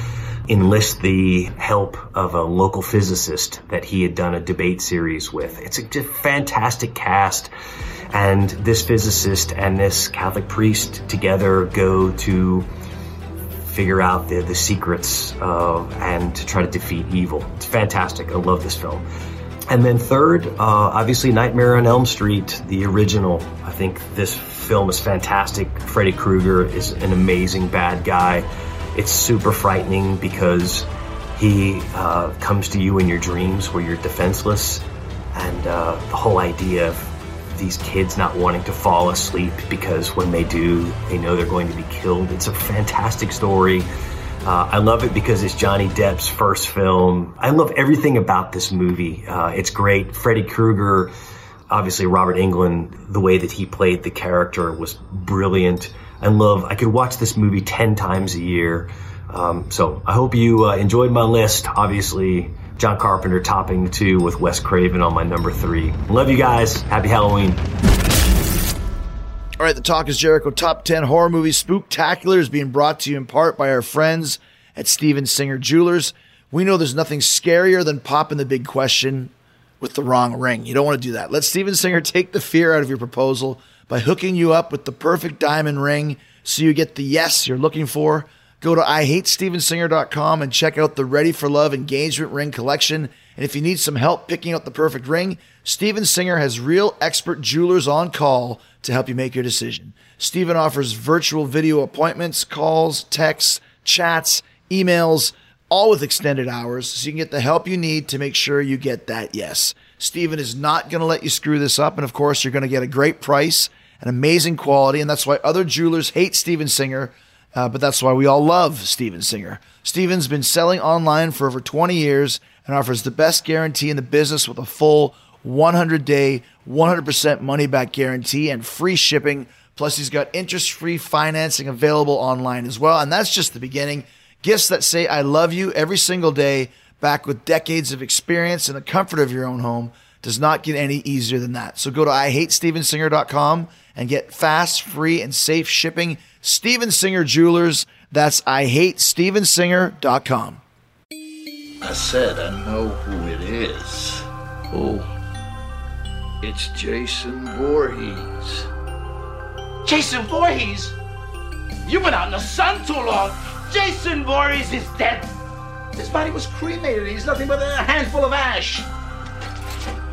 enlist the help of a local physicist that he had done a debate series with. It's a fantastic cast. And this physicist and this Catholic priest together go to figure out the, the secrets and to try to defeat evil. It's fantastic. I love this film. And then third, uh, obviously Nightmare on Elm Street, the original. I think this film is fantastic. Freddy Krueger is an amazing bad guy. It's super frightening because he uh, comes to you in your dreams where you're defenseless. And uh, the whole idea of these kids not wanting to fall asleep because when they do, they know they're going to be killed. It's a fantastic story. Uh, I love it because it's Johnny Depp's first film. I love everything about this movie. Uh, it's great. Freddy Krueger, obviously Robert Englund, the way that he played the character was brilliant. I love. I could watch this movie ten times a year. Um, so I hope you uh, enjoyed my list. Obviously, John Carpenter topping the two with Wes Craven on my number three. Love you guys. Happy Halloween. All right, the Talk is Jericho Top 10 Horror Movie Spooktacular is being brought to you in part by our friends at Steven Singer Jewelers. We know there's nothing scarier than popping the big question with the wrong ring. You don't want to do that. Let Steven Singer take the fear out of your proposal by hooking you up with the perfect diamond ring so you get the yes you're looking for. Go to IHateStevenSinger.com and check out the Ready for Love engagement ring collection. And if you need some help picking out the perfect ring, Steven Singer has real expert jewelers on call to help you make your decision. Steven offers virtual video appointments, calls, texts, chats, emails, all with extended hours so you can get the help you need to make sure you get that yes. Steven is not going to let you screw this up. And of course, you're going to get a great price and amazing quality. And that's why other jewelers hate Steven Singer. Uh, but that's why we all love Steven Singer. Steven's been selling online for over 20 years and offers the best guarantee in the business with a full 100 day, 100% money back guarantee and free shipping. Plus, he's got interest free financing available online as well. And that's just the beginning. Gifts that say, I love you every single day, back with decades of experience in the comfort of your own home, does not get any easier than that. So go to IHateStevenSinger.com and get fast, free, and safe shipping. Steven Singer Jewelers. That's IHateStevenSinger.com. I said I know who it is. Oh, it's Jason Voorhees. Jason Voorhees? You've been out in the sun too long. Jason Voorhees is dead. His body was cremated. He's nothing but a handful of ash.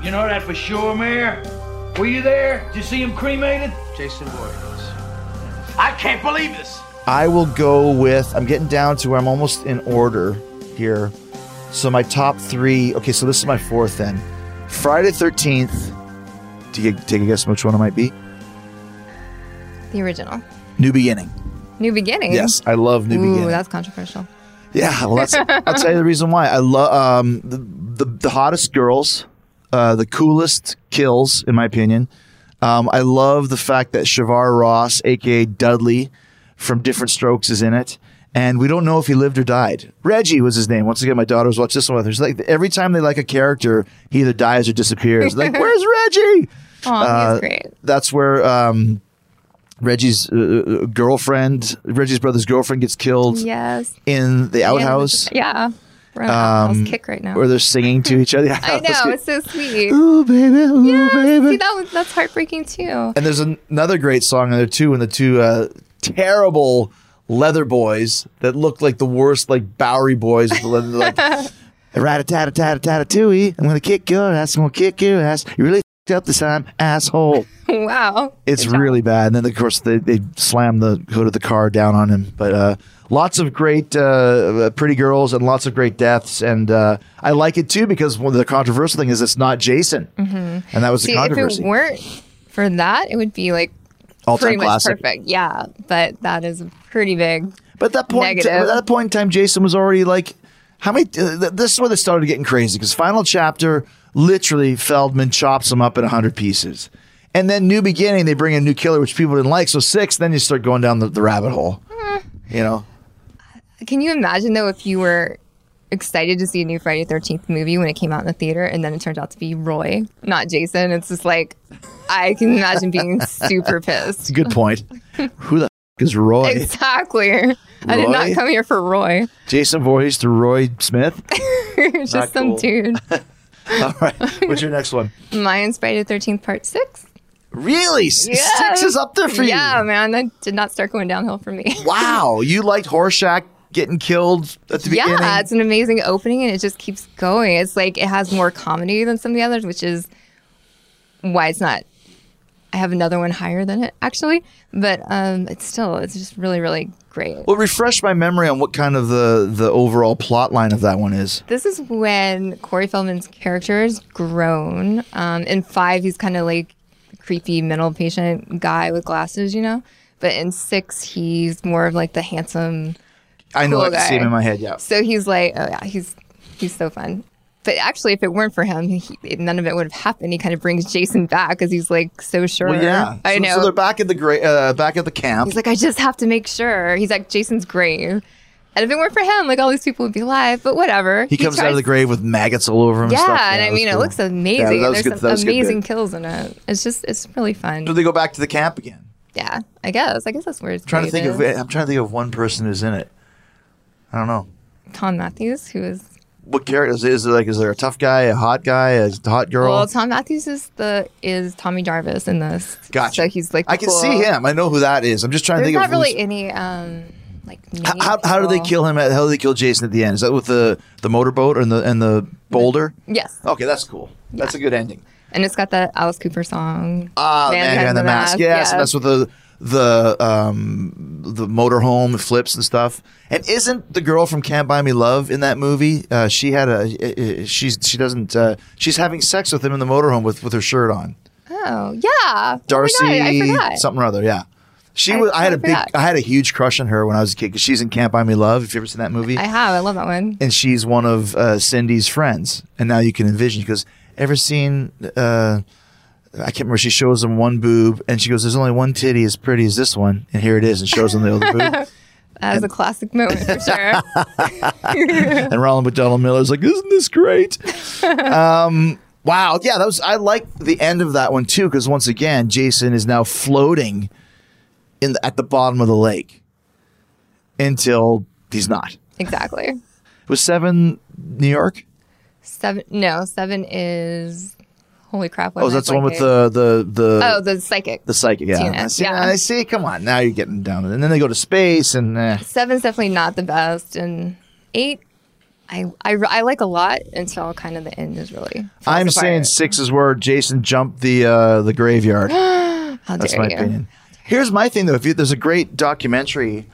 You know that for sure, Mayor? Were you there? Did you see him cremated? Jason Voorhees. I can't believe this. I will go with. I'm getting down to where I'm almost in order here. So my top three. Okay, so this is my fourth then. Friday Thirteenth. Do you take a guess which one it might be? The original. New Beginning. New Beginning. Yes, I love New Ooh, Beginning. that's controversial. Yeah, well, that's. I'll tell you the reason why. I love um, the, the the hottest girls, uh, the coolest kills, in my opinion. Um, I love the fact that Shavar Ross, aka Dudley, from Diff'rent Strokes, is in it, and we don't know if he lived or died. Reggie was his name. Once again, my daughters watch this one with her. It's like every time they like a character, he either dies or disappears. like, where's Reggie? Oh, Uh, he's great. That's where um, Reggie's uh, girlfriend, Reggie's brother's girlfriend, gets killed Yes. in the outhouse. Yeah. We're on Um, kick right now. Where they're singing to each other. Yeah, I know. It's so sweet. Ooh, baby, ooh, Yes, baby. See, that was, that's heartbreaking too. And there's an- another great song in there too, when the two uh, terrible leather boys that look like the worst, like Bowery boys with the leather, like rat a tat a tat a tat a tooey. I'm gonna kick your ass. I'm gonna kick your ass. You really up this time, asshole. wow. It's really bad. And then of course they, they slam the hood of the car down on him. But uh, lots of great uh, pretty girls and lots of great deaths. And uh, I like it too because one of the controversial thing is it's not Jason, Mhm. and that was See, the if controversy. it weren't for that, it would be like All-time pretty much classic. perfect. Yeah, but that is a pretty big. But at that point, negative. at that point in time, Jason was already like, how many? Uh, this is where they started getting crazy because final chapter, literally, Feldman chops them up in hundred pieces, and then new beginning, they bring in a new killer, which people didn't like. So six, then you start going down the, the rabbit hole. You know, Can you imagine though if you were excited to see a new Friday Thirteenth movie when it came out in the theater, and then it turned out to be Roy, not Jason? It's just like I can imagine being super pissed. good point. Who the f- is Roy? Exactly. I did not come here for Roy. Jason Voorhees to Roy Smith. Just Not some cool. dude. All right, what's your next one? Mine's Friday the Thirteenth Part Six. Really, six is up there for you. Yeah, man, that did not start going downhill for me. Wow, you liked Horshack getting killed at the beginning. Yeah, it's an amazing opening and it just keeps going. It's like it has more comedy than some of the others, which is why it's not. I have another one higher than it actually, but um, it's still it's just really really great. Well, refresh my memory on what kind of the the overall plot line of that one is. This is when Corey Feldman's character is grown. Um, in five, he's kind of like creepy mental patient guy with glasses, you know. But in six, he's more of like the handsome. I know cool I can see him in my head. Yeah. So he's like, oh yeah, he's he's so fun. But actually, if it weren't for him, he, none of it would have happened. He kind of brings Jason back because he's like so sure. Well, yeah. I So- know. So they're back at the gra- uh, back at the camp. He's like, I just have to make sure. He's like, Jason's grave. And if it weren't for him, like all these people would be alive. But whatever. he comes out of the grave with maggots all over him. Yeah, and, stuff. and I mean, it looks amazing. Yeah, There's good- some that was a good amazing kills in it. It's just, it's really fun. So they go back to the camp again. yeah, I guess. I guess that's where it's I'm trying to think of. I'm trying to think of one person who's in it. I don't know. Thom Mathews, who is what character is, is it like? Is there a tough guy, a hot guy, a hot girl? Well, Thom Mathews is the is Tommy Jarvis in this. Gotcha. So he's like I can cool- see him. I know who that is. I'm just trying There's to think not of really any um like How, how, how do they kill him? At, how do they kill Jason at the end? Is that with the the motorboat and the and the boulder? Yes. Okay, that's cool. That's a good ending. And it's got the Alice Cooper song. Ah, Man man, Behind and the mask. Yes, Yeah. that's with the the um the motorhome flips and stuff. And isn't the girl from Can't Buy Me Love in that movie? Uh, she had a she's she doesn't uh, she's having sex with him in the motorhome with with her shirt on. Oh yeah. Darcy, Oh God, I something or other. Yeah. She I was. I had a big. I had a huge crush on her when I was a kid because she's in Can't Buy Me Love. If you ever seen that movie? I have. I love that one. and she's one of uh, Cindy's friends. And now you can envision because ever seen? Uh, I can't remember. She shows them one boob, and she goes, "There's only one titty as pretty as this one," and here it is, and shows them the other boob. That was a classic moment for sure. and Ronald McDonald Miller's like, "Isn't this great?" um, wow, yeah, that was. I like the end of that one too because once again, Jason is now floating in the, at the bottom of the lake until he's not. exactly. Was seven New York. Seven. No, seven is. Holy crap! what Oh, that's the one with the the the Oh, the psychic. the psychic. Yeah, I see. yeah. I see. Come on, now you're getting down. And then they go to space, and eh. Seven's definitely not the best, and eight, I, I I like a lot until kind of the end is really. I'm saying six is where Jason jumped the uh, the graveyard. How That's dare my you. opinion. Here's my thing though. If you, there's a great documentary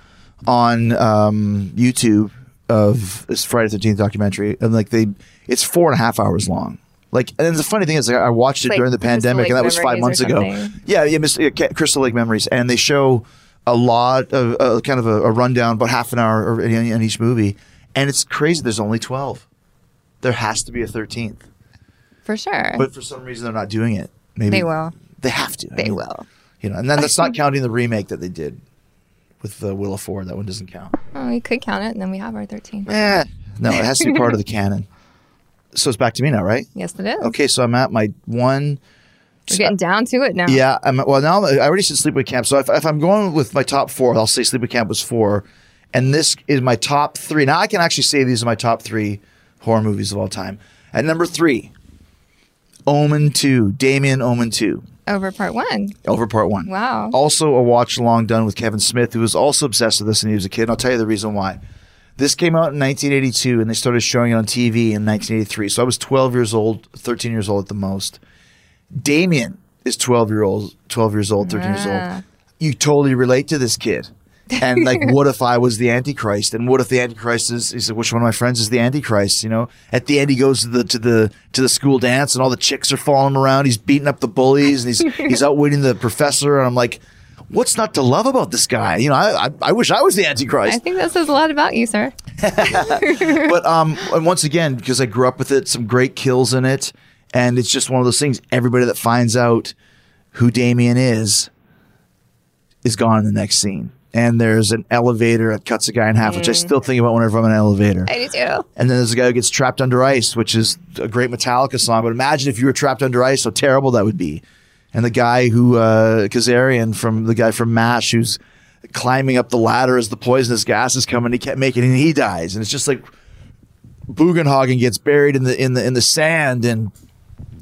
on um, YouTube of this Friday Thirteenth documentary, and like they, it's four and a half hours long. Like, and the funny thing is, like, I watched it like during the pandemic, Lake and that was five months ago. Yeah, yeah, Miss, yeah, Crystal Lake Memories, and they show a lot of uh, kind of a, a rundown, about half an hour or- in, in each movie, and it's crazy. There's only twelve. There has to be a thirteenth, for sure. but for some reason they're not doing it. Maybe they will. They have to. I They mean, will. You know, and then that's not counting the remake that they did with the uh, Willa Ford. That one doesn't count. Oh, we could count it, and then we have our thirteen. Eh, no, it has to be part of the canon. So it's back to me now, right? Yes, it is. Okay, so I'm at my one. We're getting down to it now. Yeah, I'm, well now I already said Sleepaway Camp. So if, if I'm going with my top four, I'll say Sleepaway Camp was four, and this is my top three. Now I can actually say these are my top three horror movies of all time. At number three, Omen Two, Damien Omen Two. Over part one. over part one. Wow. Also, a watch along done with Kevin Smith, who was also obsessed with this when he was a kid. And I'll tell you the reason why. This came out in 1982, and they started showing it on TV in 1983. So I was 12 years old, 13 years old at the most. Damien is 12 year old, 12 years old, 13 years Ah. old. You totally relate to this kid. And like, what if I was the Antichrist? And what if the Antichrist is? He said, which one of my friends is the Antichrist? You know, at the end, he goes to the to the to the school dance, and all the chicks are following him around. He's beating up the bullies, and he's he's outwitting the professor. And I'm like, what's not to love about this guy? You know, I I, I wish I was the Antichrist I think that says a lot about you, sir. but um, and once again, because I grew up with it, some great kills in it, and it's just one of those things. Everybody that finds out who Damien is is gone in the next scene. And there's an elevator that cuts a guy in half, which I still think about whenever I'm in an elevator. I do too. And then there's a guy who gets trapped under ice, which is a great Metallica song. But imagine if you were trapped under ice, how terrible that would be. And the guy who uh, Kazarian from the guy from Mash, who's climbing up the ladder as the poisonous gas is coming, he can't make it, and he dies. And it's just like Bugenhagen gets buried in the in the in the sand, and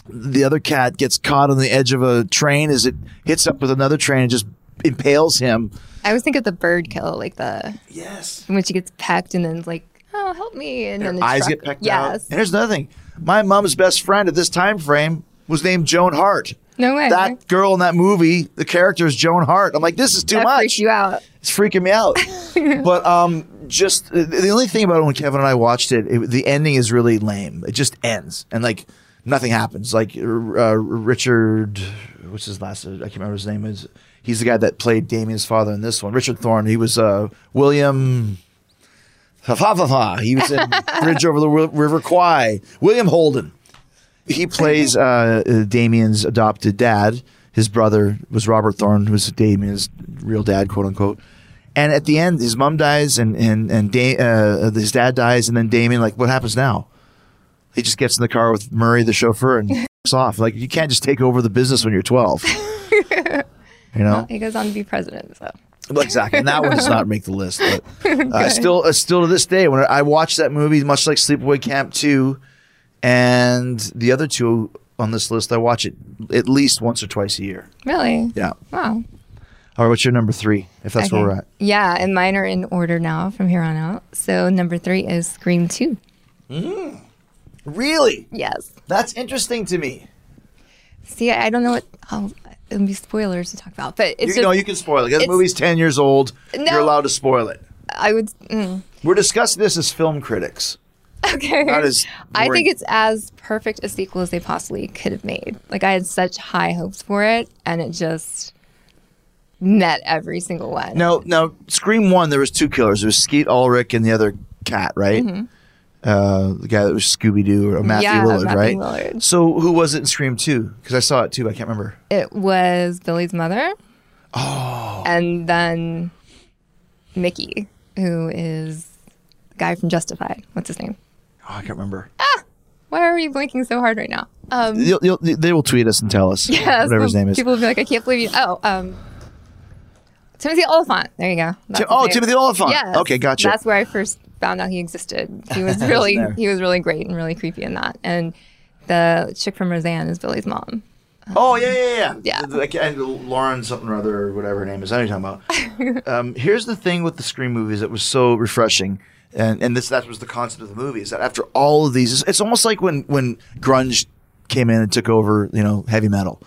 the other cat gets caught on the edge of a train as it hits up with another train and just impales him. I always think of the bird kill, like the yes, when she gets pecked and then like, oh, help me, and then the eyes truck- get pecked out. Yes. And here's another thing: my mom's best friend at this time frame was named Joan Hart. No way. That girl in that movie, the character is Joan Hart. I'm like, this is too That much. freaks you out. It's freaking me out. but um, just the- only thing about it when Kevin and I watched it, it, the ending is really lame. It just ends and like nothing happens. Like uh, Richard, what's his last? I can't remember his name. Is he's the guy that played Damien's father in this one? Richard Thorne. He was uh, William. Ha, ha, ha, ha. He was in Bridge over the River Kwai. William Holden. He plays uh, Damien's adopted dad. His brother was Robert Thorne, who was Damien's real dad, quote unquote. And at the end, his mom dies, and and and da- uh, his dad dies, and then Damien, like, what happens now? He just gets in the car with Murray, the chauffeur, and f***s off. Like, you can't just take over the business when you're 12. you know? Well, he goes on to be president, so Well, exactly, and that one does not make the list. But uh, I Okay. still, uh, still to this day, when I watch that movie, much like Sleepaway Camp two, and the other two on this list, I watch it at least once or twice a year. Really? Yeah. Wow. All right, what's your number three? If that's where we're at. Yeah, and mine are in order now from here on out. So number three is Scream 2. Really? Yes. That's interesting to me. See, I don't know what. Oh, it'll be spoilers to talk about, but it's you just. know, you can spoil it. The movie's ten years old. No. You're allowed to spoil it. I would. Mm. We're discussing this as film critics. Okay. I think it's as perfect a sequel as they possibly could have made. Like I had such high hopes for it, and it just met every single one. No, no. Scream one, there was two killers. There was Skeet Ulrich and the other cat, right? Mhm. Uh, the guy that was Scooby Doo or Matthew Yeah, Lillard, Matthew right? Lillard. So who was it in Scream two? Because I saw it too. I can't remember. It was Billy's mother. Oh. And then Mickey, who is the guy from Justified. What's his name? Oh, I can't remember. Ah, Why are you blinking so hard right now? Um, You'll, you'll, they will tweet us and tell us yeah, whatever his name is. People will be like, I can't believe you. Oh, um, Timothy Olyphant. There you go. Tim- oh, name. Timothy Olyphant. Yes. Okay, gotcha. That's where I first found out he existed. He was really he was really great and really creepy in that. And the chick from Roseanne is Billy's mom. Oh yeah, yeah, yeah. Yeah. The- the- and Lauren something or other, or whatever her name is. I know what you're talking about. um, here's the thing with the Scream movies that was so refreshing, and and this that was the concept of the movie is that after all of these, it's, it's almost like when when grunge came in and took over, you know, heavy metal.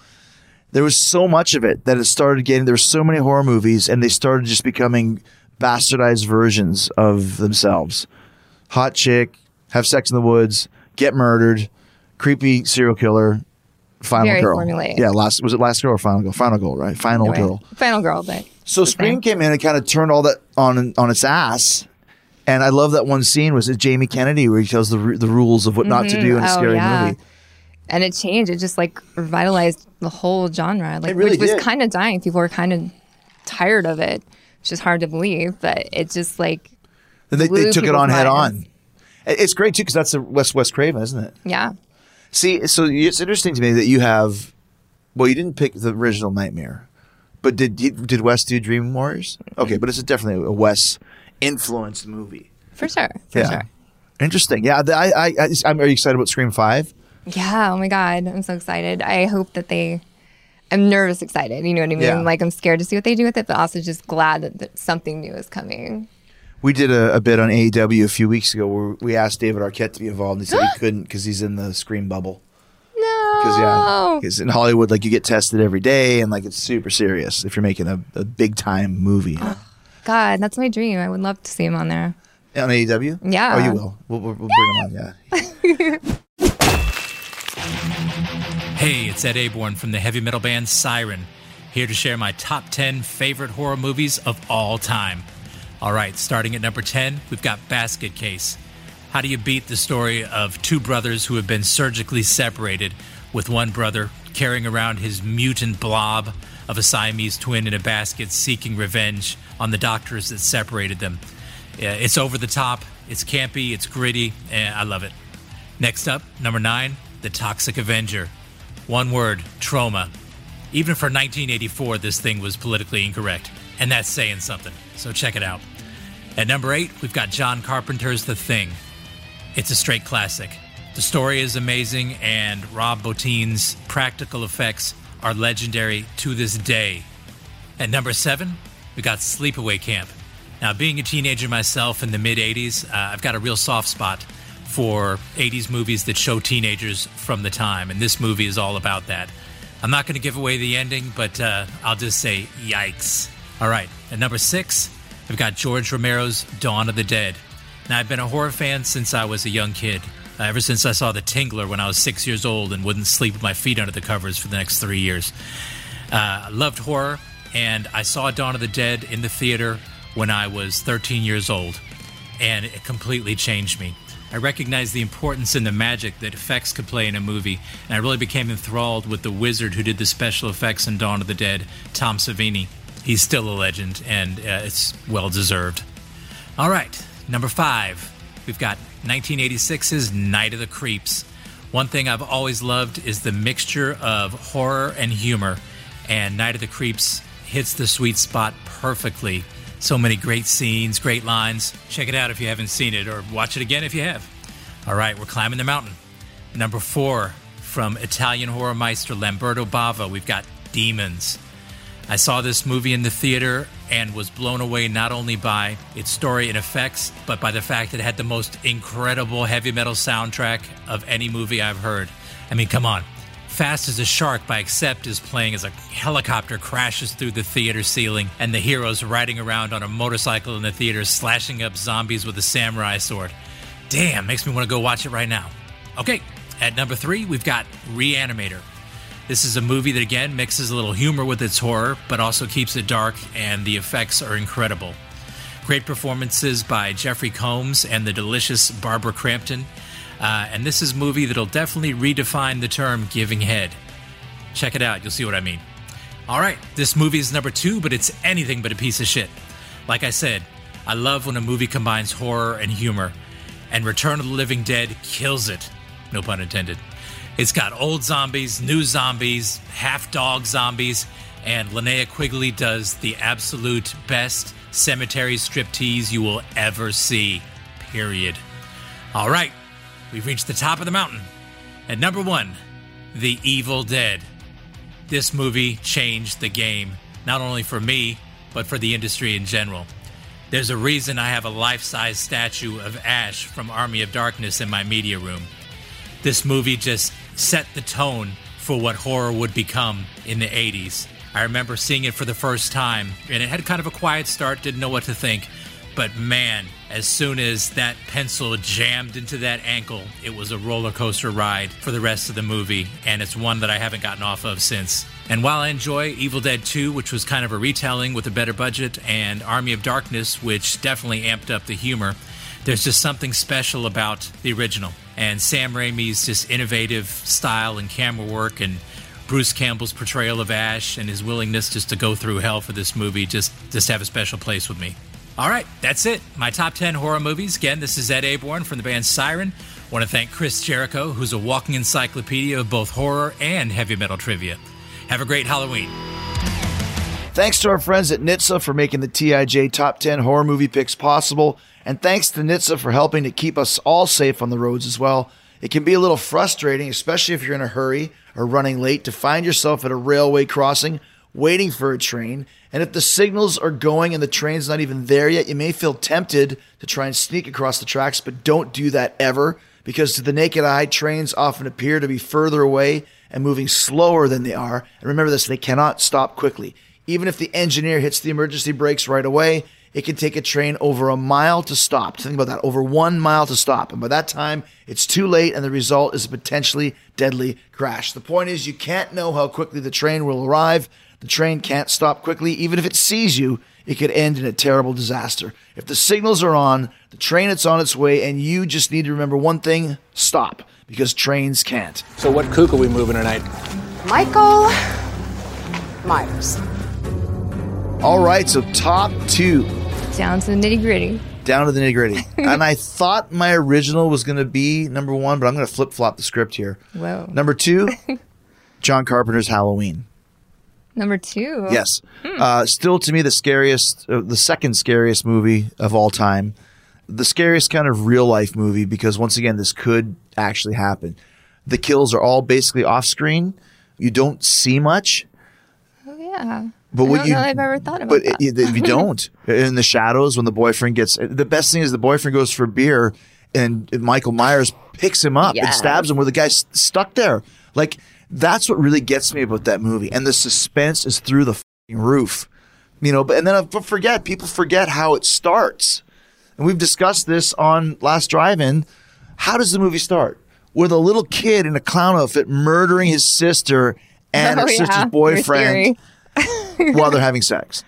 There was so much of it that it started getting. There were so many horror movies, and they started just becoming bastardized versions of themselves. Hot chick, have sex in the woods, get murdered, creepy serial killer, final Very girl. formulaic. Yeah, last was it last girl or final girl? Final girl, right? Final Anyway, girl. Final girl, but So Scream came in and kind of turned all that on on its ass. And I love that one scene was it Jamie Kennedy where he tells the the rules of what not to do in a mm-hmm. Oh, scary yeah. movie. and it changed. It just like revitalized the whole genre. Like It really which was kind of dying. People were kind of tired of it. It's just hard to believe, but it just like And they, they took it on head on. It's great too because that's a West Wes Craven, isn't it? Yeah. See, so it's interesting to me that you have. Well, you didn't pick the original Nightmare, but did did Wes do Dream Warriors? Mm-hmm. Okay, but it's definitely a Wes influenced movie. For sure. For yeah, sure. interesting. Yeah, the- I, I, I, I'm. Are you excited about Scream Five? Yeah. Oh my God. I'm so excited. I hope that they. I'm nervous, excited. You know what I mean? Yeah. Like I'm scared to see what they do with it, but also just glad that, that something new is coming. We did a, a bit on AEW a few weeks ago where we asked David Arquette to be involved, and he said he couldn't because he's in the Scream bubble. No. Because yeah, because in Hollywood, like you get tested every day, and like it's super serious if you're making a, a big time movie you know? God, that's my dream. I would love to see him on there. on AEW. Yeah. Oh, you will. We'll, we'll, we'll bring him on. Yeah. Hey, it's Ed Aborn from the heavy metal band Siren, here to share my top 10 favorite horror movies of all time. All right, starting at number 10, we've got Basket Case. How do you beat the story of two brothers who have been surgically separated, with one brother carrying around his mutant blob of a Siamese twin in a basket seeking revenge on the doctors that separated them? Uh, it's over the top, it's campy, it's gritty, and I love it. Next up, number nine, The Toxic Avenger. One word, trauma. Even for 1984, this thing was politically incorrect, and that's saying something, so check it out. At number eight, we've got John Carpenter's The Thing. It's a straight classic. The story is amazing, and Rob Bottin's practical effects are legendary to this day. At number seven, we got Sleepaway Camp. Now, being a teenager myself in the mid 80s, uh, I've got a real soft spot for 80s movies that show teenagers from the time, and this movie is all about that. I'm not going to give away the ending, but uh, I'll just say yikes. All right, at number six, we've got George Romero's Dawn of the Dead. Now, I've been a horror fan since I was a young kid. Uh, ever since I saw The Tingler when I was six years old and wouldn't sleep with my feet under the covers for the next three years. Uh, loved horror, and I saw Dawn of the Dead in the theater when I was 13 years old, and it completely changed me. I recognized the importance and the magic that effects could play in a movie, and I really became enthralled with the wizard who did the special effects in Dawn of the Dead, Tom Savini. He's still a legend, and uh, it's well deserved. All right, number five, we've got 1986's Night of the Creeps. One thing I've always loved is the mixture of horror and humor, and Night of the Creeps hits the sweet spot perfectly. So many great scenes, great lines. Check it out if you haven't seen it, or watch it again if you have. All right, we're climbing the mountain. Number four, from Italian horror meister Lamberto Bava, we've got Demons. I saw this movie in the theater and was blown away not only by its story and effects, but by the fact that it had the most incredible heavy metal soundtrack of any movie I've heard. I mean, come on. Fast as a Shark by Accept is playing as a helicopter crashes through the theater ceiling, and the heroes riding around on a motorcycle in the theater, slashing up zombies with a samurai sword. Damn, makes me want to go watch it right now. Okay, at number three, we've got Reanimator. This is a movie that again mixes a little humor with its horror, but also keeps it dark, and the effects are incredible. Great performances by Jeffrey Combs and the delicious Barbara Crampton. Uh, and this is a movie that'll definitely redefine the term giving head. Check it out, you'll see what I mean. All right, this movie is number two, but it's anything but a piece of shit. Like I said, I love when a movie combines horror and humor, and Return of the Living Dead kills it. No pun intended. It's got old zombies, new zombies, half dog zombies, and Linnea Quigley does the absolute best cemetery striptease you will ever see. Period. All right, we've reached the top of the mountain. At number one, The Evil Dead. This movie changed the game, not only for me, but for the industry in general. There's a reason I have a life size statue of Ash from Army of Darkness in my media room. This movie just set the tone for what horror would become in the 80s. I remember seeing it for the first time, and it had kind of a quiet start, didn't know what to think. But man, as soon as that pencil jammed into that ankle, it was a roller coaster ride for the rest of the movie, and it's one that I haven't gotten off of since. And while I enjoy Evil Dead 2, which was kind of a retelling with a better budget, and Army of Darkness, which definitely amped up the humor, there's just something special about the original. And Sam Raimi's just innovative style and camera work, and Bruce Campbell's portrayal of Ash and his willingness just to go through hell for this movie just just have a special place with me. All right, that's it. My top 10 horror movies. Again, this is Ed Aborn from the band Siren. Want to thank Chris Jericho, who's a walking encyclopedia of both horror and heavy metal trivia. Have a great Halloween. Thanks to our friends at NHTSA for making the TIJ Top 10 horror movie picks possible. And thanks to NHTSA for helping to keep us all safe on the roads as well. It can be a little frustrating, especially if you're in a hurry or running late, to find yourself at a railway crossing waiting for a train. And if the signals are going and the train's not even there yet, you may feel tempted to try and sneak across the tracks, but don't do that ever because to the naked eye, trains often appear to be further away and moving slower than they are. And remember this, they cannot stop quickly. Even if the engineer hits the emergency brakes right away, it can take a train over a mile to stop. Think about that, over one mile to stop. And by that time, it's too late, and the result is a potentially deadly crash. The point is, you can't know how quickly the train will arrive. The train can't stop quickly. Even if it sees you, it could end in a terrible disaster. If the signals are on, the train is on its way, and you just need to remember one thing stop, because trains can't. So, what kook are we moving tonight? Michael Myers. All right, so top two. Down to the nitty gritty. Down to the nitty gritty. and I thought my original was going to be number one, but I'm going to flip flop the script here. Whoa. Number two, John Carpenter's Halloween. Number two. Yes. Hmm. Uh, still, to me, the scariest, uh, the second scariest movie of all time. The scariest kind of real life movie because, once again, this could actually happen. The kills are all basically off screen. You don't see much. Oh yeah. But what you, know I've ever thought about but that. it- if you don't, in the shadows, when the boyfriend gets the best thing is the boyfriend goes for beer, and Michael Myers picks him up and stabs him where the guy's stuck there. Like that's what really gets me about that movie, and the suspense is through the fing roof. You know, but and then uh, I forget people forget how it starts, and we've discussed this on Last Drive-In. How does the movie start? With a little kid in a clown outfit murdering his sister and Oh, her yeah, sister's boyfriend while they're having sex.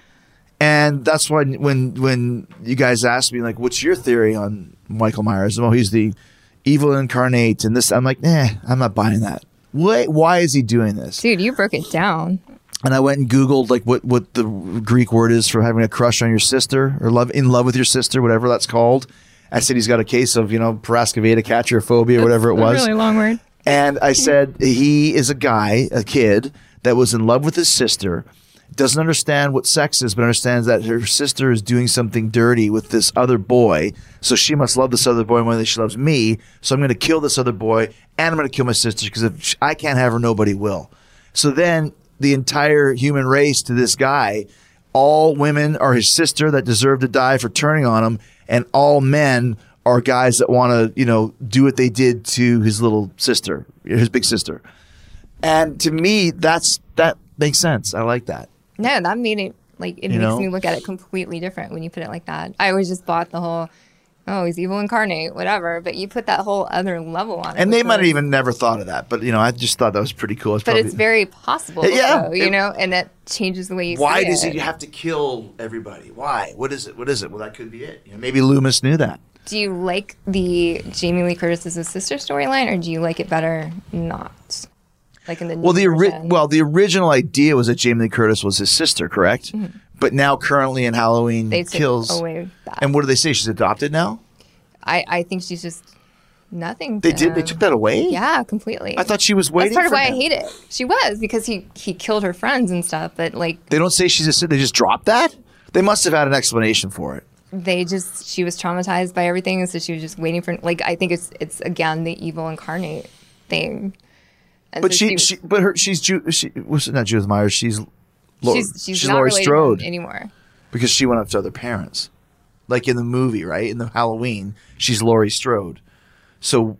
And that's why when when you guys asked me like, "What's your theory on Michael Myers?" Well, he's the evil incarnate, and this. I'm like, nah, I'm not buying that. Why? Why is he doing this? Dude, you broke it down. And I went and Googled like what what the Greek word is for having a crush on your sister or love in love with your sister, whatever that's called. I said he's got a case of you know parascovata catrophobia, or whatever it A was. really long word. And I said he is a guy, a kid that was in love with his sister, doesn't understand what sex is, but understands that her sister is doing something dirty with this other boy. So she must love this other boy more than she loves me. So I'm going to kill this other boy and I'm going to kill my sister because if I can't have her, nobody will. So then the entire human race to this guy, all women are his sister that deserve to die for turning on him, and all men are guys that want to, you know, do what they did to his little sister, his big sister. And to me, that's that makes sense. I like that. No, that made it like it You makes know? me look at it completely different when you put it like that. I always just bought the whole, oh, he's evil incarnate, whatever. But you put that whole other level on it. And they might have even never thought of that, but you know, I just thought that was pretty cool. It's But probably, it's very possible. Yeah, though, you know, and that changes the way you. why see does it. he have to kill everybody? Why? What is it? What is it? Well, that could be it. You know, maybe Loomis knew that. Do you like the Jamie Lee Curtis's sister storyline, or do you like it better not? Like in the Well, the ori- well, the original idea was that Jamie Lee Curtis was his sister, correct? Mhm. But now, currently in Halloween They Kills, away that. and what do they say? She's adopted now. I I think she's just nothing. They did. They took that away. Yeah, completely. I thought she was waiting. That's part of why him. I hate it. She was because he he killed her friends and stuff, but like They don't say she's a. They just dropped that. They must have had an explanation for it. they just she was traumatized by everything, and so she was just waiting for like I think it's it's again the evil incarnate thing. But so she, she, but her, she's Ju- she was not Judith Myers. She's, Lo- she's she's, not Laurie Strode anymore. because she went up to other parents, like in the movie, right? In the Halloween, she's Laurie Strode. So,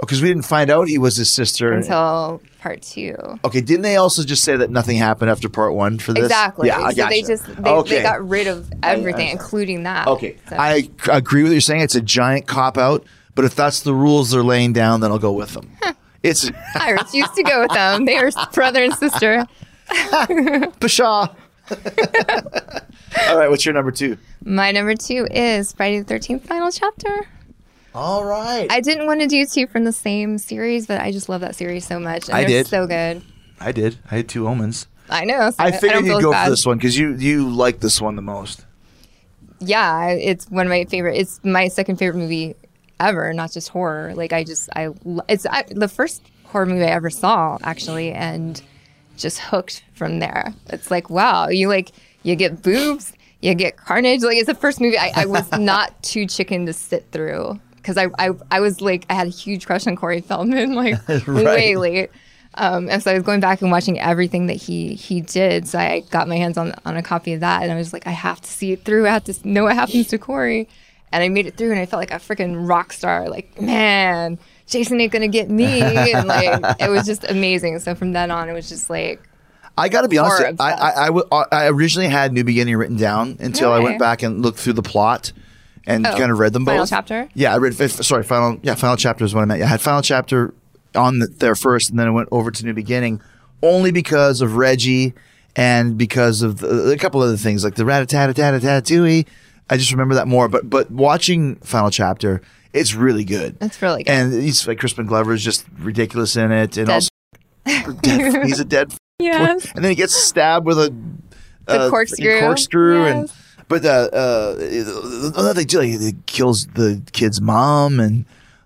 because we didn't find out he was his sister Until part two. Okay, didn't they also just say that nothing happened after part one for this? Exactly. Yeah, I so gotcha. they just they, okay. they got rid of everything, including that. okay, So- I agree with what you're saying. It's a giant cop out, but if that's the rules they're laying down, then I'll go with them. It's I refuse to go with them. They are brother and sister. Pshaw. All right, what's your number two? My number two is Friday the Thirteenth final chapter. All right. I didn't want to do two from the same series, but I just love that series so much. And I did. so good. I did. I had two omens. I know. so I figured feel you'd go bad. for this one because you you like this one the most. Yeah, it's one of my favorite. It's my second favorite movie ever, not just horror. Like I just I it's I, the first horror movie I ever saw actually, and just hooked from there. It's like wow, you like you get boobs, you get carnage. Like it's the first movie I, I was not too chicken to sit through because I, I I was like I had a huge crush on Corey Feldman like way late. Um, and so I was going back and watching everything that he he did. So I got my hands on on a copy of that, and I was like, I have to see it through. I have to know what happens to Corey. And I made it through, and I felt like a freaking rock star. Like, man, Jason ain't gonna get me. And like, it was just amazing. So from then on, it was just like, I got to be honest. I, I, I, w- I originally had New Beginning written down until I went back and looked through the plot and Oh, kind of read them both. final chapter? Yeah, I read. Sorry, final. Yeah, final chapter is what I meant. Yeah, I had final chapter on the, there first, and then I went over to New Beginning only because of Reggie and because of the, a couple other things like the rat tat tat tat I just remember that more. But but watching final chapter, it's really good. It's really good. And he's like Crispin Glover is just ridiculous in it, and Dead. also dead, he's a dead. Yes. And then he gets stabbed with a The uh, corkscrew. corkscrew, and but uh, uh, another thing too, like, it kills the kid's mom, and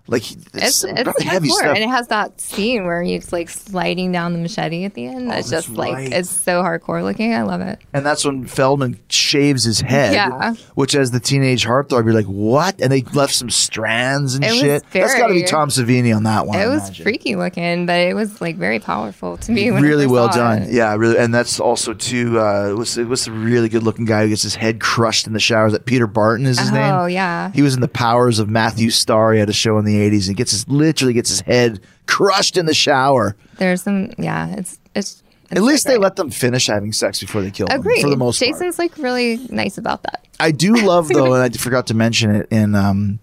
like it's, it's heavy hardcore. stuff. And it has that scene where he's like sliding down the machete at the end. That's Oh, that's just like it's so hardcore looking. I love it. And that's when Feldman shaves his head. Yeah. Which, as the teenage heartthrob, you're like, what? And they left some strands and It shit. That's got to be Tom Savini on that one. it I was imagine. freaky looking, but it was like very powerful to me. Really well done. it. Yeah, really. And that's also too. Uh, what's the, what's the really good looking guy who gets his head crushed in the showers? That Peter Barton is his name. Oh yeah. He was in the Powers of Matthew Star. He had a show in the '80s. He gets his literally gets his head crushed in the shower. There's some. Yeah. It's it's. At least they let them finish having sex before they kill them. Agree. For the most part. Jason's like really nice about that. I do love though, and I forgot to mention it in um,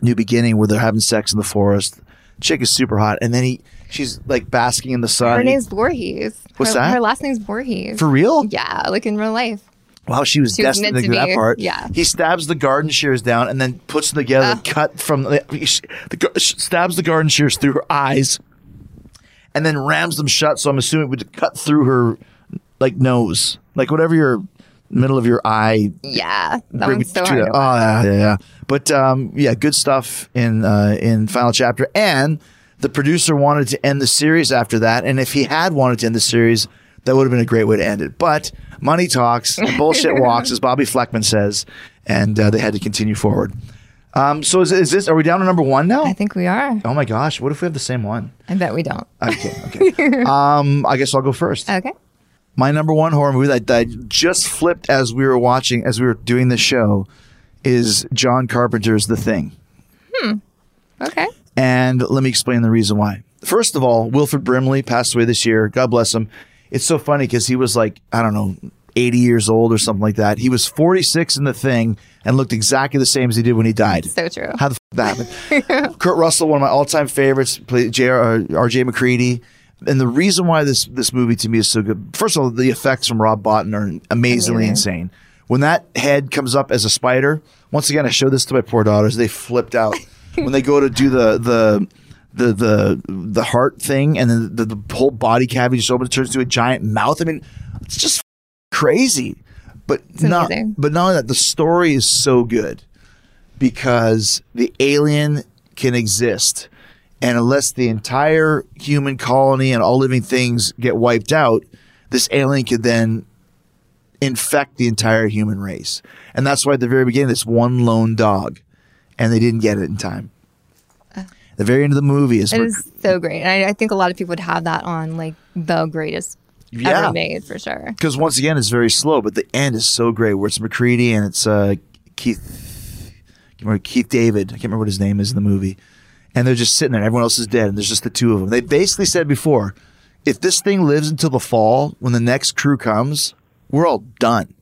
New Beginning where they're having sex in the forest. Chick is super hot, and then he she's like basking in the sun. Her name's Voorhees. What's her, that? Her last name's Voorhees. For real? Yeah, like in real life. Wow, she was She destined meant to do that be, part. yeah. He stabs the garden shears down and then puts them together, Uh. cut from the, the stabs the garden shears through her eyes, and then rams them shut. So I'm assuming it would cut through her like nose, like whatever your middle of your eye. Yeah, that one's so hard. Oh yeah, yeah, yeah. But um, yeah, good stuff in uh, in final chapter. And the producer wanted to end the series after that. And if he had wanted to end the series, that would have been a great way to end it. But money talks, bullshit walks, as Bobby Fleckman says, and uh, they had to continue forward. Um, so is, is this? Are we down to number one now? I think we are. Oh my gosh! What if we have the same one? I bet we don't. Okay. Okay. um, I guess I'll go first. Okay. My number one horror movie that, that I just flipped as we were watching, as we were doing the show, is John Carpenter's The Thing. Hmm. Okay. And let me explain the reason why. First of all, Wilford Brimley passed away this year. God bless him. It's so funny because he was like, I don't know, 80 years old or something like that. He was 46 in The Thing and looked exactly the same as he did when he died. So true. How the f- that happened? Kurt Russell, one of my all-time favorites, played. R.J. Uh, MacReady. And the reason why this this movie to me is so good, first of all, the effects from Rob Bottin are amazingly Amazing. insane. When that head comes up as a spider, once again, I showed this to my poor daughters. They flipped out when they go to do the the the the the heart thing, and then the, the whole body cavity just opens, turns into a giant mouth. I mean, it's just crazy. But not, amazing. but not only that, the story is so good because the alien can exist. And unless the entire human colony and all living things get wiped out, this alien could then infect the entire human race. And that's why at the very beginning, this one lone dog, and they didn't get it in time. The very end of the movie is It is so great. And I, I think a lot of people would have that on like the greatest Yeah. ever made for sure. because once again, it's very slow, but the end is so great. Where it's MacReady and it's uh, Keith, remember Keith David. I can't remember what his name is in the movie, and they're just sitting there. Everyone else is dead, and there's just the two of them. They basically said before, if this thing lives until the fall, when the next crew comes, we're all done.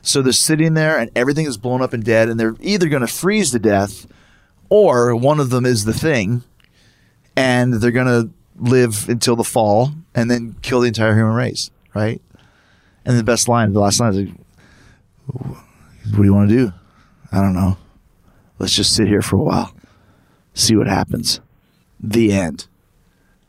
So they're sitting there, and everything is blown up and dead, and they're either going to freeze to death, or one of them is the thing, and they're to live until the fall and then kill the entire human race, right? And the best line, the last line is like, What do you want to do? I don't know. Let's just sit here for a while, see what happens. The end.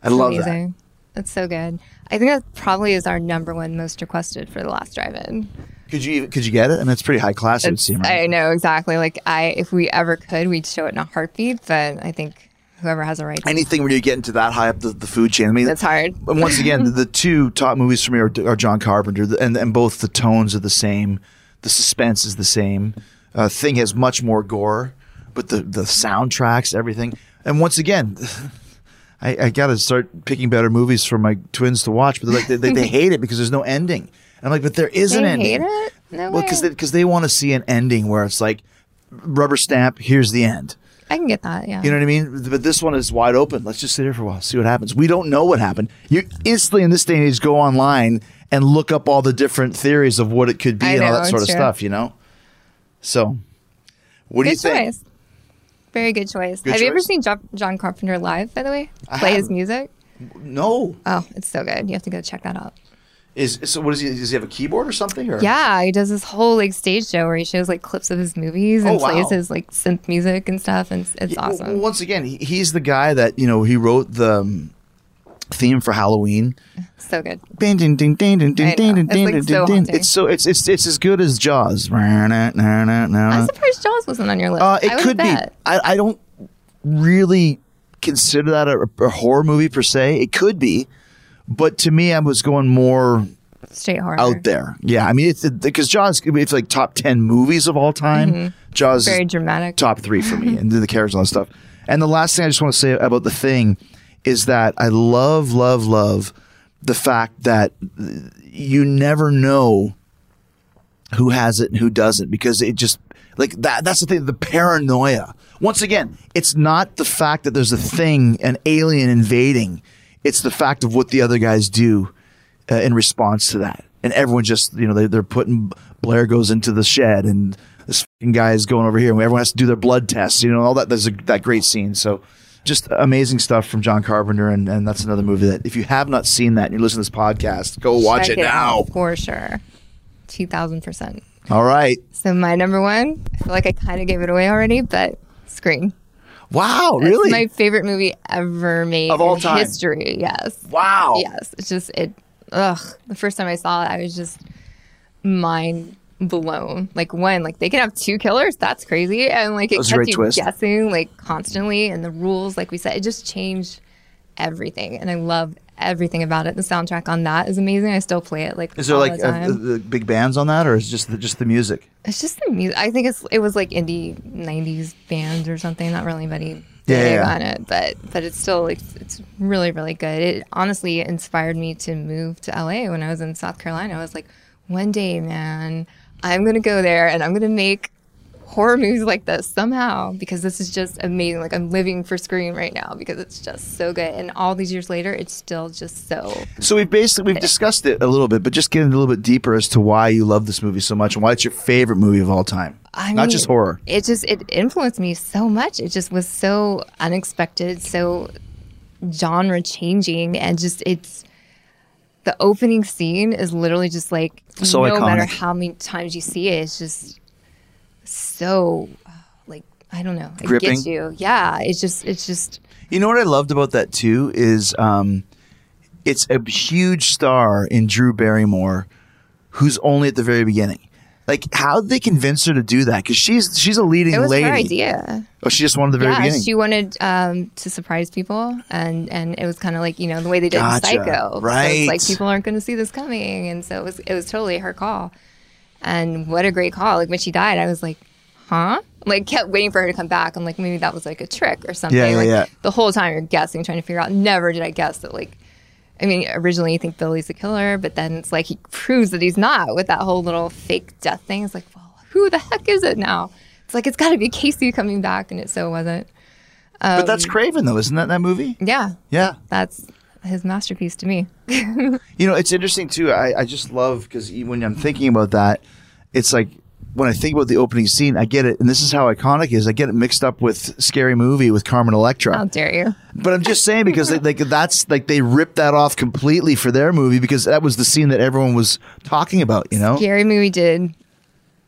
I love that. That's so good. I think that probably is our number one most requested for the last drive-in. Could you even, could you get it? I mean, it's pretty high class. It would seem. Right? I know exactly. Like I, if we ever could, we'd show it in a heartbeat. But I think whoever has a right. To Anything where you get into that high up the, the food chain. I mean, That's hard. And once again, the, the two top movies for me are, are John Carpenter, and and both the tones are the same, the suspense is the same. Uh, Thing has much more gore, but the the soundtracks, everything, and once again. I, I got to start picking better movies for my twins to watch, but like they, they, they hate it because there's no ending. And I'm like, but there is an They ending. hate it? No well, because because they, want to see an ending where it's like rubber stamp. Here's the end. I can get that. Yeah. You know what I mean? But this one is wide open. Let's just sit here for a while, see what happens. We don't know what happened. You instantly in this day and age go online and look up all the different theories of what it could be I and all that sort of true. stuff. You know. So, what do you good think? choice. Very good choice. Good Have you ever seen Jo- John Carpenter live? By the way, play his music. No. Oh, it's so good. You have to go check that out. Is so? What is he? Does he have a keyboard or something? Or Yeah, he does this whole like stage show where he shows like clips of his movies and Oh, wow. plays his like synth music and stuff, and it's, Yeah, awesome. well, once again, he, he's the guy that you know he wrote the um, theme for Halloween. so good. Ding, ding, ding, ding, ding, ding, I ding, ding, It's, ding, so ding. It's so it's it's it's as good as Jaws. I'm surprised Jaws wasn't on your list. Uh, it I could be. I, I don't really consider that a, a horror movie per se. It could be, but to me, I was going more straight horror out there. Yeah, I mean, it's because Jaws. It's like top ten movies of all time. Mhm. Jaws Very dramatic. top three for me, and the characters and all that stuff. And the last thing I just want to say about the thing is that I love, love, love the fact that you never know who has it and who doesn't because it just like that that's the thing the paranoia once again it's not the fact that there's a thing an alien invading it's the fact of what the other guys do uh, in response to that and everyone just you know they, they're putting blair goes into the shed and this guy is going over here and everyone has to do their blood tests you know all that there's a, that great scene so just amazing stuff from John Carpenter, and, and that's another movie that if you have not seen that and you listen to this podcast, go watch Check it now. for sure. Two thousand percent. All right. So my number one, I feel like I kind of gave it away already, but Scream. Wow, It's really? my favorite movie ever made Of all in time? history. Yes. Wow. Yes. It's just it. Ugh. The first time I saw it, I was just mind blown. Like when, like they can have two killers. That's crazy. And like it kept you twist. guessing, like constantly, and the rules, like we said, it just changed everything, and I love everything about it. The soundtrack on that is amazing. I still play it like Is there all like the time. uh, big bands on that, or is it just the, just the music? It's just the music. I think it's it was like indie '90s bands or something. Not really anybody Yeah, big yeah. on it, but but it's still like it's really really good. It honestly inspired me to move to LA when I was in South Carolina. I was like, one day, man, I'm gonna go there and I'm gonna make horror movies like this somehow because this is just amazing. Like I'm living for Scream right now because it's just so good. And all these years later, it's still just so So we've basically we've discussed it a little bit, but just getting a little bit deeper as to why you love this movie so much and why it's your favorite movie of all time. I Not mean, just horror. It just it influenced me so much. It just was so unexpected, so genre changing, and just it's the opening scene is literally just like So no matter how many times you see it, it's just so uh, like I don't know, it Gripping? gets you. Yeah, it's just it's just You know what I loved about that too is um, it's a huge star in Drew Barrymore, who's only at the very beginning. Like, how did they convince her to do that? Because she's she's a leading it was lady. her idea. Oh, she just wanted the very yeah, beginning. she wanted um, to surprise people, and and it was kind of like you know the way they did in Gotcha. Psycho. So it's Right. like people aren't going to see this coming, and so it was it was totally her call. And what a great call! Like when she died, I was like, huh? Like kept waiting for her to come back. I'm like maybe that was like a trick or something. Yeah, yeah, like yeah. the whole time you're guessing, trying to figure out. Never did I guess that like. I mean, originally you think Billy's the killer, but then it's like he proves that he's not with that whole little fake death thing. It's like, well, who the heck is it now? It's like it's got to be Casey coming back, and it so wasn't. but that's Um, Craven, though, isn't that that movie? Yeah, Yeah. that's his masterpiece to me. You know, it's interesting too. I, I just love because when I'm thinking about that, it's like when I think about the opening scene, I get it, and this is how iconic it is. I get it mixed up with Scary Movie with Carmen Electra. How dare you? But I'm just saying because like that's like they ripped that off completely for their movie because that was the scene that everyone was talking about. You know, Scary Movie did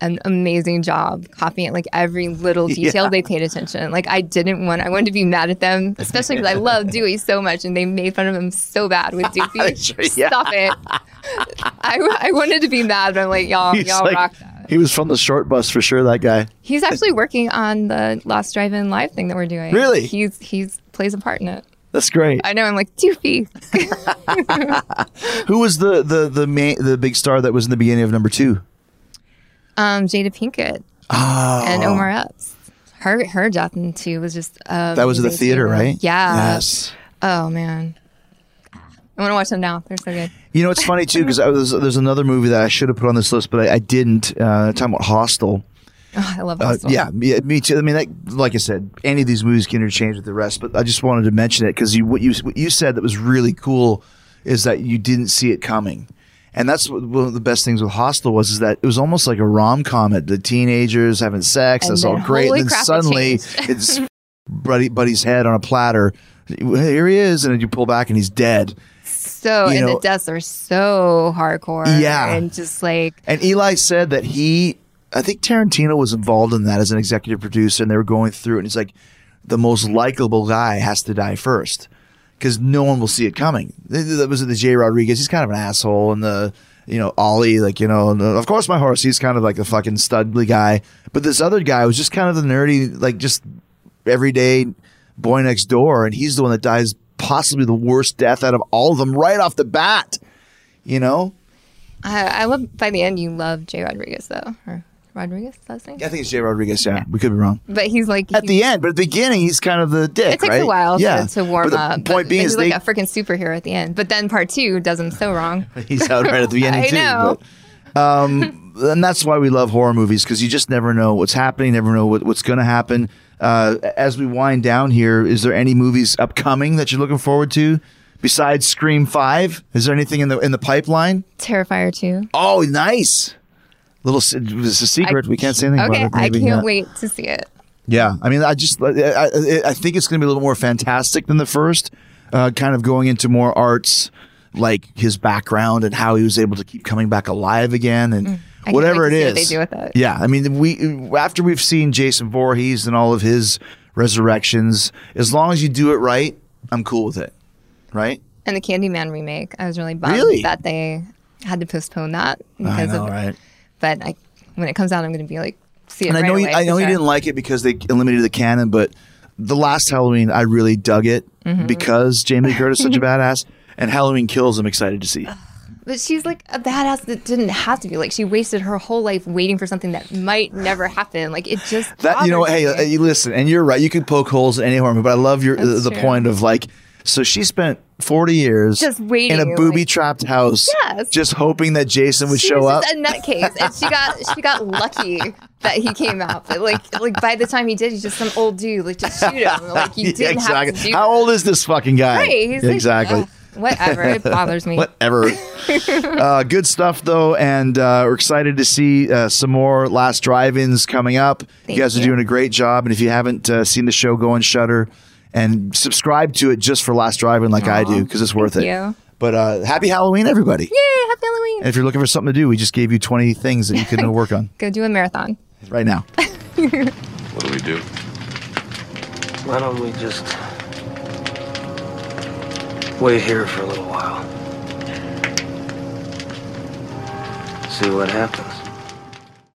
an amazing job copying it, like every little detail Yeah. they paid attention. Like I didn't want, I wanted to be mad at them, especially because I love Dewey so much, and they made fun of him so bad with yeah. Stop it! I, I wanted to be mad, but I'm like, y'all, He's y'all like- rock that. he was from the short bus for sure. That guy. He's actually working on the Last Drive-In Live thing that we're doing. Really? He's he's plays a part in it. That's great. I know. I'm like Doofy. Who was the the the main the big star that was in the beginning of number two? Um, Jada Pinkett Oh, and Omar Epps. Her her death in two was just uh, That was the theater, right? Yeah. Yes. Oh man, I want to watch them now. They're so good. You know, it's funny too because there's another movie that I should have put on this list, but I, I didn't. Uh, talking about Hostel. Oh, I love Uh, Hostel. yeah, me, me too. I mean, like, like I said, any of these movies can interchange with the rest, but I just wanted to mention it because you, what you what you said that was really cool is that you didn't see it coming, and that's one of the best things with Hostel was is that it was almost like a rom com. At the teenagers having sex, And that's all great, and then crap, it suddenly changed. it's Buddy Buddy's head on a platter. Here he is, and then you pull back and he's dead. So You and know- the deaths are so hardcore. Yeah. and just like And Eli said that he, I think Tarantino was involved in that as an executive producer, and they were going through it. And he's like, the most likable guy has to die first because no one will see it coming. Th- That was the Jay Rodriguez. He's kind of an asshole, and the you know Ollie, like you know, of course my horse. He's kind of like the fucking studly guy, but this other guy was just kind of the nerdy, like just everyday boy next door, and he's the one that dies possibly the worst death out of all of them right off the bat. You know. I, I love. By the end, you love Jay Rodriguez though, or Rodriguez. That's his name. I think it's Jay Rodriguez. Yeah, we could be wrong. But he's like At the end, but at the beginning, he's kind of the dick. It takes right? a while yeah. to, to warm but the up. Point but being he's is like they, a freaking superhero at the end. But then part two does him so wrong. he's out right at the beginning I too. know. But, um, and that's why we love horror movies because you just never know what's happening, never know what, what's going to happen. Uh, as we wind down here, is there any movies upcoming that you're looking forward to besides Scream Five? Is there anything in the in the pipeline? Terrifier two. Oh, nice. Little, it's a secret. I- we can't say anything Okay, about it. I can't yeah. wait to see it. Yeah, I mean, I just I, I, think it's going to be a little more fantastic than the first, uh, kind of going into more arts, like his background and how he was able to keep coming back alive again, and Mm, I whatever it is. what they do with it. Yeah, I mean, we after we've seen Jason Voorhees and all of his resurrections, as long as you do it right, I'm cool with it. Right? And the Candyman remake, I was really bummed Really? that they had to postpone that because know, of. right? But I, when it comes out, I'm going to be like, see it and right I know you, I know you didn't like it because they eliminated the canon, but the last Halloween, I really dug it Mhm. because Jamie Lee Curtis is such a badass, and Halloween Kills. I'm excited to see. But she's like a badass that didn't have to be. Like she wasted her whole life waiting for something that might never happen. Like it just That you know, bothers hey, uh, listen, and you're right. You could poke holes in any horror movie, but I love your the true. point of like. So she spent 40 years Just waiting, in a booby like- trapped house, Yes. just hoping that Jason would she show up. a nutcase, and she got she got lucky that he came out. But like like by the time he did, he's just some old dude. Like just shoot him. Like you didn't exactly. have to do. How old is this fucking guy? Right, he's like, exactly. whatever. It bothers me. Whatever. uh, good stuff though, and uh, we're excited to see uh, some more last drive-ins coming up. Thank you guys are doing a great job, and if you haven't uh, seen the show, go and Shutter and subscribe to it just for Last Drive-In, like I do, because it's worth thank it. you. But uh, happy Halloween, everybody! Yay! Happy Halloween. And if you're looking for something to do, we just gave you 20 things that you can work on Go do a marathon. right now. What do we do? Why don't we just wait here for a little while? See what happens.